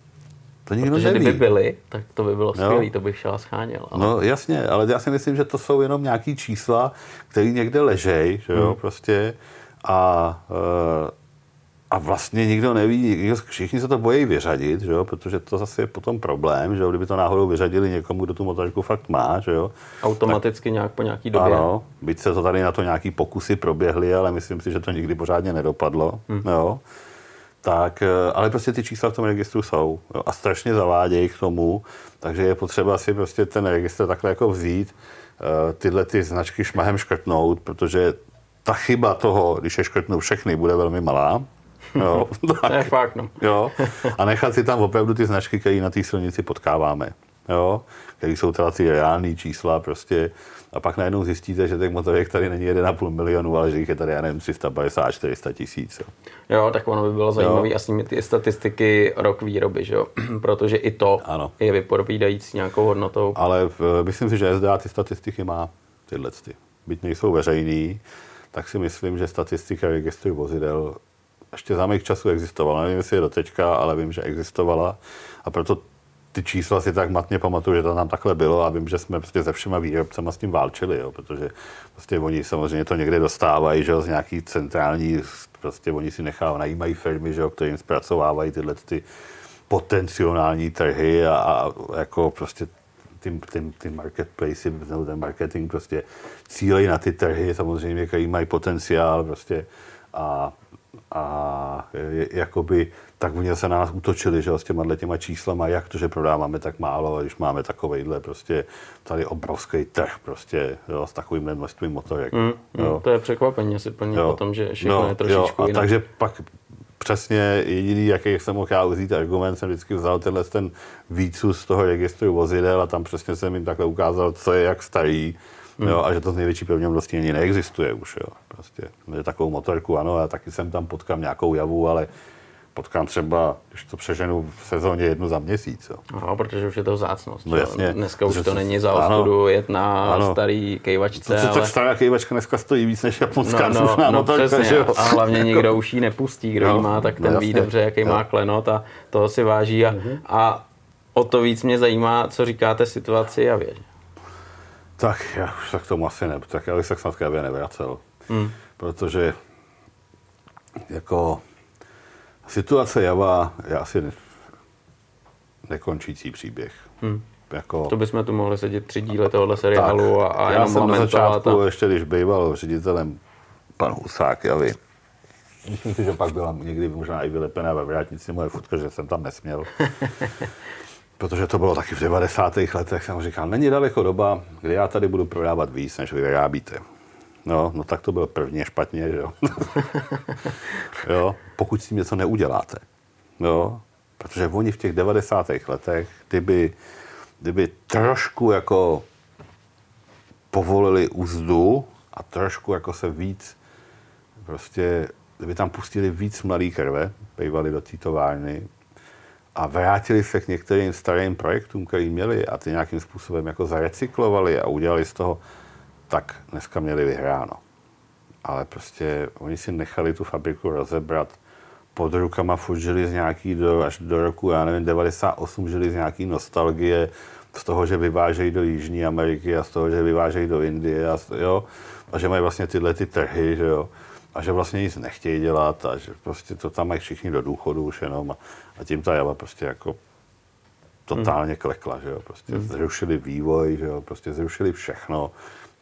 To nikdo Protože neví. kdyby byly, tak to by bylo skvělé, to bych šel a scháněl. Ale... No jasně, ale já si myslím, že to jsou jenom nějaký čísla, které někde ležejí, že jo, hmm. prostě. A, eh, a vlastně nikdo neví, všichni se to bojí vyřadit, že jo, protože to zase je potom problém, že jo, kdyby to náhodou vyřadili někomu, kdo tu motorku fakt má, že jo. Automaticky tak, nějak po nějaký době. Ano, byť se to tady na to nějaký pokusy proběhly, ale myslím si, že to nikdy pořádně nedopadlo, hmm. jo tak, eh, ale prostě ty čísla v tom registru jsou jo, a strašně zavádějí k tomu, takže je potřeba si prostě ten registr takhle jako vzít, eh, tyhle ty značky šmahem škrtnout, protože ta chyba toho, když je škrtnou všechny, bude velmi malá. Jo, tak, to je fakt, no. jo, a nechat si tam opravdu ty značky, které na té silnici potkáváme. Jo, které jsou teda ty reální čísla prostě a pak najednou zjistíte, že těch motorek tady není 1,5 milionu, ale že jich je tady, já nevím, 350, 400 tisíc. Jo. jo, tak ono by bylo zajímavé asi ty statistiky rok výroby, že jo? protože i to ano. je vypovídající nějakou hodnotou. Ale v, myslím si, že SDA ty statistiky má tyhle. Ty. Byť nejsou veřejný, tak si myslím, že statistika registru vozidel ještě za mých časů existovala. Nevím, jestli je do teďka, ale vím, že existovala. A proto ty čísla si tak matně pamatuju, že to tam takhle bylo a vím, že jsme prostě se všema výrobcema s tím válčili, jo, protože prostě oni samozřejmě to někde dostávají, že jo, z nějaký centrální, prostě oni si nechávají, najímají firmy, že jo, které jim zpracovávají tyhle ty potenciální trhy a, a jako prostě ty, ty, ty marketplace, nebo ten marketing prostě cílejí na ty trhy samozřejmě, který mají potenciál prostě a, a jakoby tak oni se na nás útočili, že s těma těma číslama, jak to, že prodáváme tak málo, když máme takovejhle prostě tady obrovský trh prostě, jo, s takovým množstvím motorek. Mm, mm, to je překvapení asi plně o tom, že všechno no, je trošičku jo, a jinak. Takže pak přesně jediný, jaký jsem mohl já vzít argument, jsem vždycky vzal tenhle ten výcud z toho registru vozidel a tam přesně jsem jim takhle ukázal, co je jak starý, Hmm. Jo, a že to z největší pravděpodobností ani neexistuje už. Jo. Prostě, že takovou motorku, ano, já taky jsem tam potkám nějakou javu, ale potkám třeba, když to přeženu v sezóně jednu za měsíc. Jo. Aha, protože už je to vzácnost. No jasně. Dneska už to není za ostudu jet na ano. starý kejvačce. To, to, ale... tak stará kejvačka dneska stojí víc než japonská no, no, no, motorka, přesně. Že jo? A hlavně jako... nikdo už ji nepustí, kdo no, ji má, tak ten no, ví dobře, jaký jo. má klenot a toho si váží. A, uh-huh. a o to víc mě zajímá, co říkáte situaci a věď. Tak já už tak tomu asi ne, tak já bych se snad nevracel. Hmm. Protože jako Situace Java je asi nekončící příběh. Hmm. Jako... To bychom tu mohli sedět tři díly tohohle seriálu tak, a, a Já jsem na začátku, ta... ještě když býval ředitelem pan Husák Javy, myslím si, že pak byla někdy možná i vylepená ve vrátnici moje futka, že jsem tam nesměl. protože to bylo taky v 90. letech, jsem říkal, není daleko doba, kdy já tady budu prodávat víc, než vy vyrábíte. No, no tak to bylo prvně špatně, že jo. jo. Pokud s tím něco neuděláte. Jo. Protože oni v těch 90. letech, kdyby, kdyby trošku jako povolili úzdu a trošku jako se víc prostě, kdyby tam pustili víc mladý krve, bývali do té továrny a vrátili se k některým starým projektům, který měli a ty nějakým způsobem jako zarecyklovali a udělali z toho tak dneska měli vyhráno. Ale prostě oni si nechali tu fabriku rozebrat pod rukama, furt žili z nějaký do, až do roku, já nevím, 98 žili z nějaký nostalgie, z toho, že vyvážejí do Jižní Ameriky a z toho, že vyvážejí do Indie a, jo, a že mají vlastně tyhle ty trhy, že jo, a že vlastně nic nechtějí dělat a že prostě to tam mají všichni do důchodu už jenom a, a tím ta java prostě jako totálně klekla, že jo, prostě hmm. zrušili vývoj, že jo, prostě zrušili všechno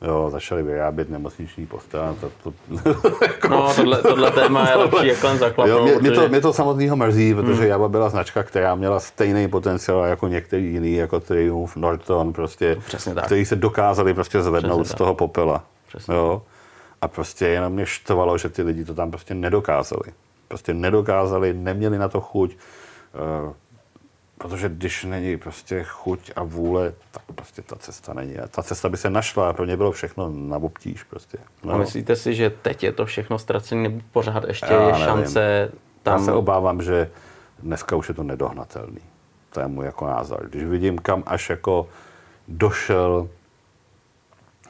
Jo, začali vyrábět nemocniční postel. To, to, jako, no, tohle, tohle téma je lepší jak len zaklapnout. Jo, mě, protože... mě, to, mě to samotného mrzí, protože hmm. Java byla značka, která měla stejný potenciál jako některý jiný, jako Triumph, Norton, prostě, který se dokázali prostě zvednout Přesně z toho popela. Přesně. Jo? A prostě jenom mě štvalo, že ty lidi to tam prostě nedokázali. Prostě nedokázali, neměli na to chuť. Uh, Protože když není prostě chuť a vůle, tak prostě ta cesta není. A ta cesta by se našla a pro ně bylo všechno na obtíž prostě. No. A myslíte si, že teď je to všechno ztracené nebo pořád ještě Já je nevím. šance tam... Já se obávám, že dneska už je to nedohnatelný. To je můj jako názor. Když vidím, kam až jako došel,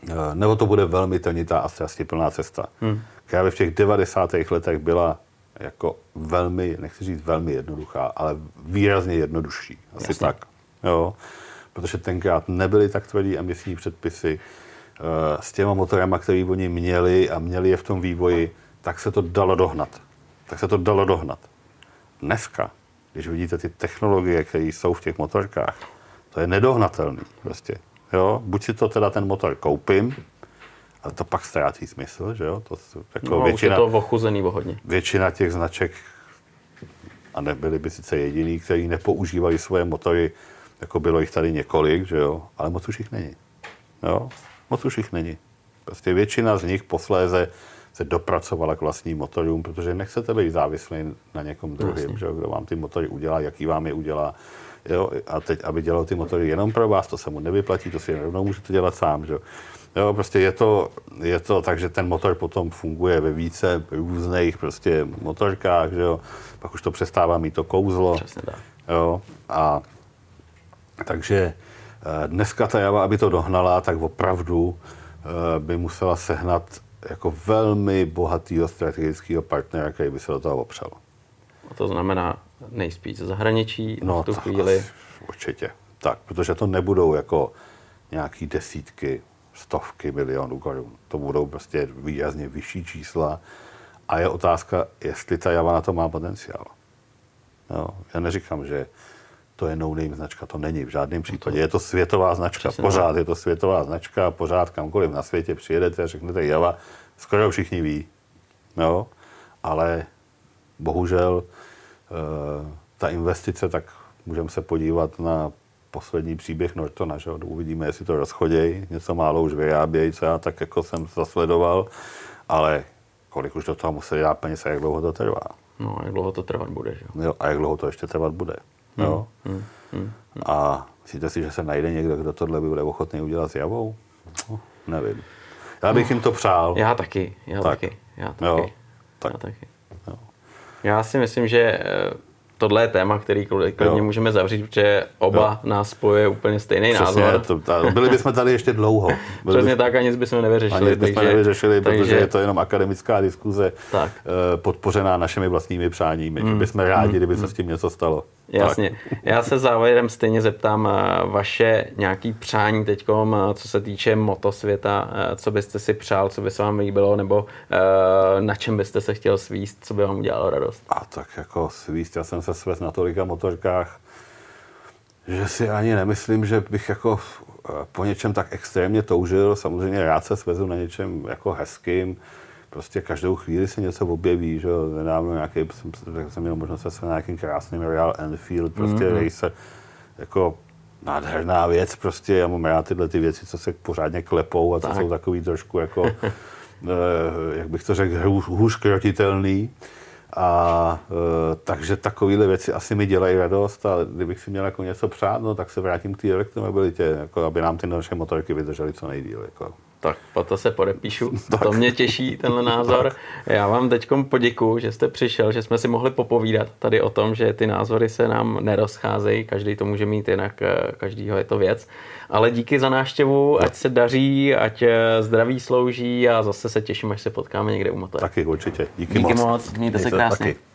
eh, nebo to bude velmi tenitá a plná cesta, hmm. která by v těch 90. letech byla jako velmi, nechci říct velmi jednoduchá, ale výrazně jednodušší. Asi Jasně. tak. Jo? Protože tenkrát nebyly tak tvrdý emisní předpisy. Eh, s těma motorama, které oni měli a měli je v tom vývoji, tak se to dalo dohnat. Tak se to dalo dohnat. Dneska, když vidíte ty technologie, které jsou v těch motorkách, to je nedohnatelný prostě. Jo? Buď si to teda ten motor koupím, a to pak ztrácí smysl, že jo? To, jako no, většina, už je to ochuzený hodně. Většina těch značek, a nebyli by sice jediný, kteří nepoužívali svoje motory, jako bylo jich tady několik, že jo? Ale moc už jich není. Jo? Moc už jich není. Prostě většina z nich posléze se dopracovala k vlastním motorům, protože nechcete být závislý na někom druhém, že jo? kdo vám ty motory udělá, jaký vám je udělá. Jo? A teď, aby dělal ty motory jenom pro vás, to se mu nevyplatí, to si rovnou můžete dělat sám. Že jo? Jo, prostě je to, je to tak, že ten motor potom funguje ve více různých prostě motorkách, že jo. Pak už to přestává mít to kouzlo. Přesně tak. Jo, a takže eh, dneska ta Java, aby to dohnala, tak opravdu eh, by musela sehnat jako velmi bohatýho strategického partnera, který by se do toho opřel. A to znamená nejspíš ze zahraničí no, v tu chvíli. určitě. Tak, protože to nebudou jako nějaký desítky, stovky milionů korun. To budou prostě výrazně vyšší čísla a je otázka, jestli ta Java na to má potenciál. Jo, já neříkám, že to je no-name značka, to není v žádném případě. Je to světová značka, Přesně pořád je to světová značka, pořád kamkoliv na světě přijedete a řeknete Java, skoro všichni ví. Jo? Ale bohužel eh, ta investice, tak můžeme se podívat na poslední příběh Nortona, že uvidíme, jestli to rozchodějí, něco málo už vyrábějí, co já tak jako jsem zasledoval, ale kolik už do toho museli dát peněz a jak dlouho to trvá. No, jak dlouho to trvat bude, že jo? A jak dlouho to ještě trvat bude. Hmm, jo? Hmm, hmm, hmm. A myslíte si, že se najde někdo, kdo tohle by bude ochotný udělat s Javou? No, nevím. Já bych no, jim to přál. Já taky, já tak. taky, já taky. Jo, tak. Já taky. Jo. Já si myslím, že eh, tohle je téma, který klidně můžeme zavřít, protože oba jo. nás spojuje úplně stejný Přesně, názor. To, ta, byli bychom tady ještě dlouho. Byli Přesně tak a nic bychom nevyřešili. Nic bychom takže, nevyřešili, takže, protože je to jenom akademická diskuze tak. Eh, podpořená našimi vlastními přáními. Mm, bychom rádi, mm, kdyby se mm. s tím něco stalo. Jasně. Já se závěrem stejně zeptám eh, vaše nějaký přání teď, eh, co se týče motosvěta, co byste si přál, co by se vám líbilo, nebo na čem byste se chtěl svíst, co by vám udělalo radost? A tak jako svíst, já jsem se svést na tolika motorkách, že si ani nemyslím, že bych jako eh, po něčem tak extrémně toužil. Samozřejmě rád se svezu na něčem jako hezkým. Prostě každou chvíli se něco objeví, že jo. Nedávno nějaký, jsem, jsem měl možnost se na nějakým krásným Real Enfield, prostě mm-hmm. racer, jako nádherná věc, prostě já mám rád tyhle ty věci, co se pořádně klepou a co tak. jsou takový trošku jako, eh, jak bych to řekl, hůř, hůř krotitelný. A e, takže takovéhle věci asi mi dělají radost a kdybych si měl jako něco přát, no, tak se vrátím k té elektromobilitě, jako aby nám ty naše motorky vydržely co nejdíl. Jako. Tak, po to se podepíšu. Tak. To mě těší, tenhle názor. Tak. Já vám teď poděkuji, že jste přišel, že jsme si mohli popovídat tady o tom, že ty názory se nám nerozcházejí, každý to může mít jinak, e, každýho je to věc. Ale díky za návštěvu, ať se daří, ať e, zdraví slouží a zase se těším, až se potkáme někde u motoru. Taky určitě. Díky, díky moc. moc. Mějte se krásně. Taky.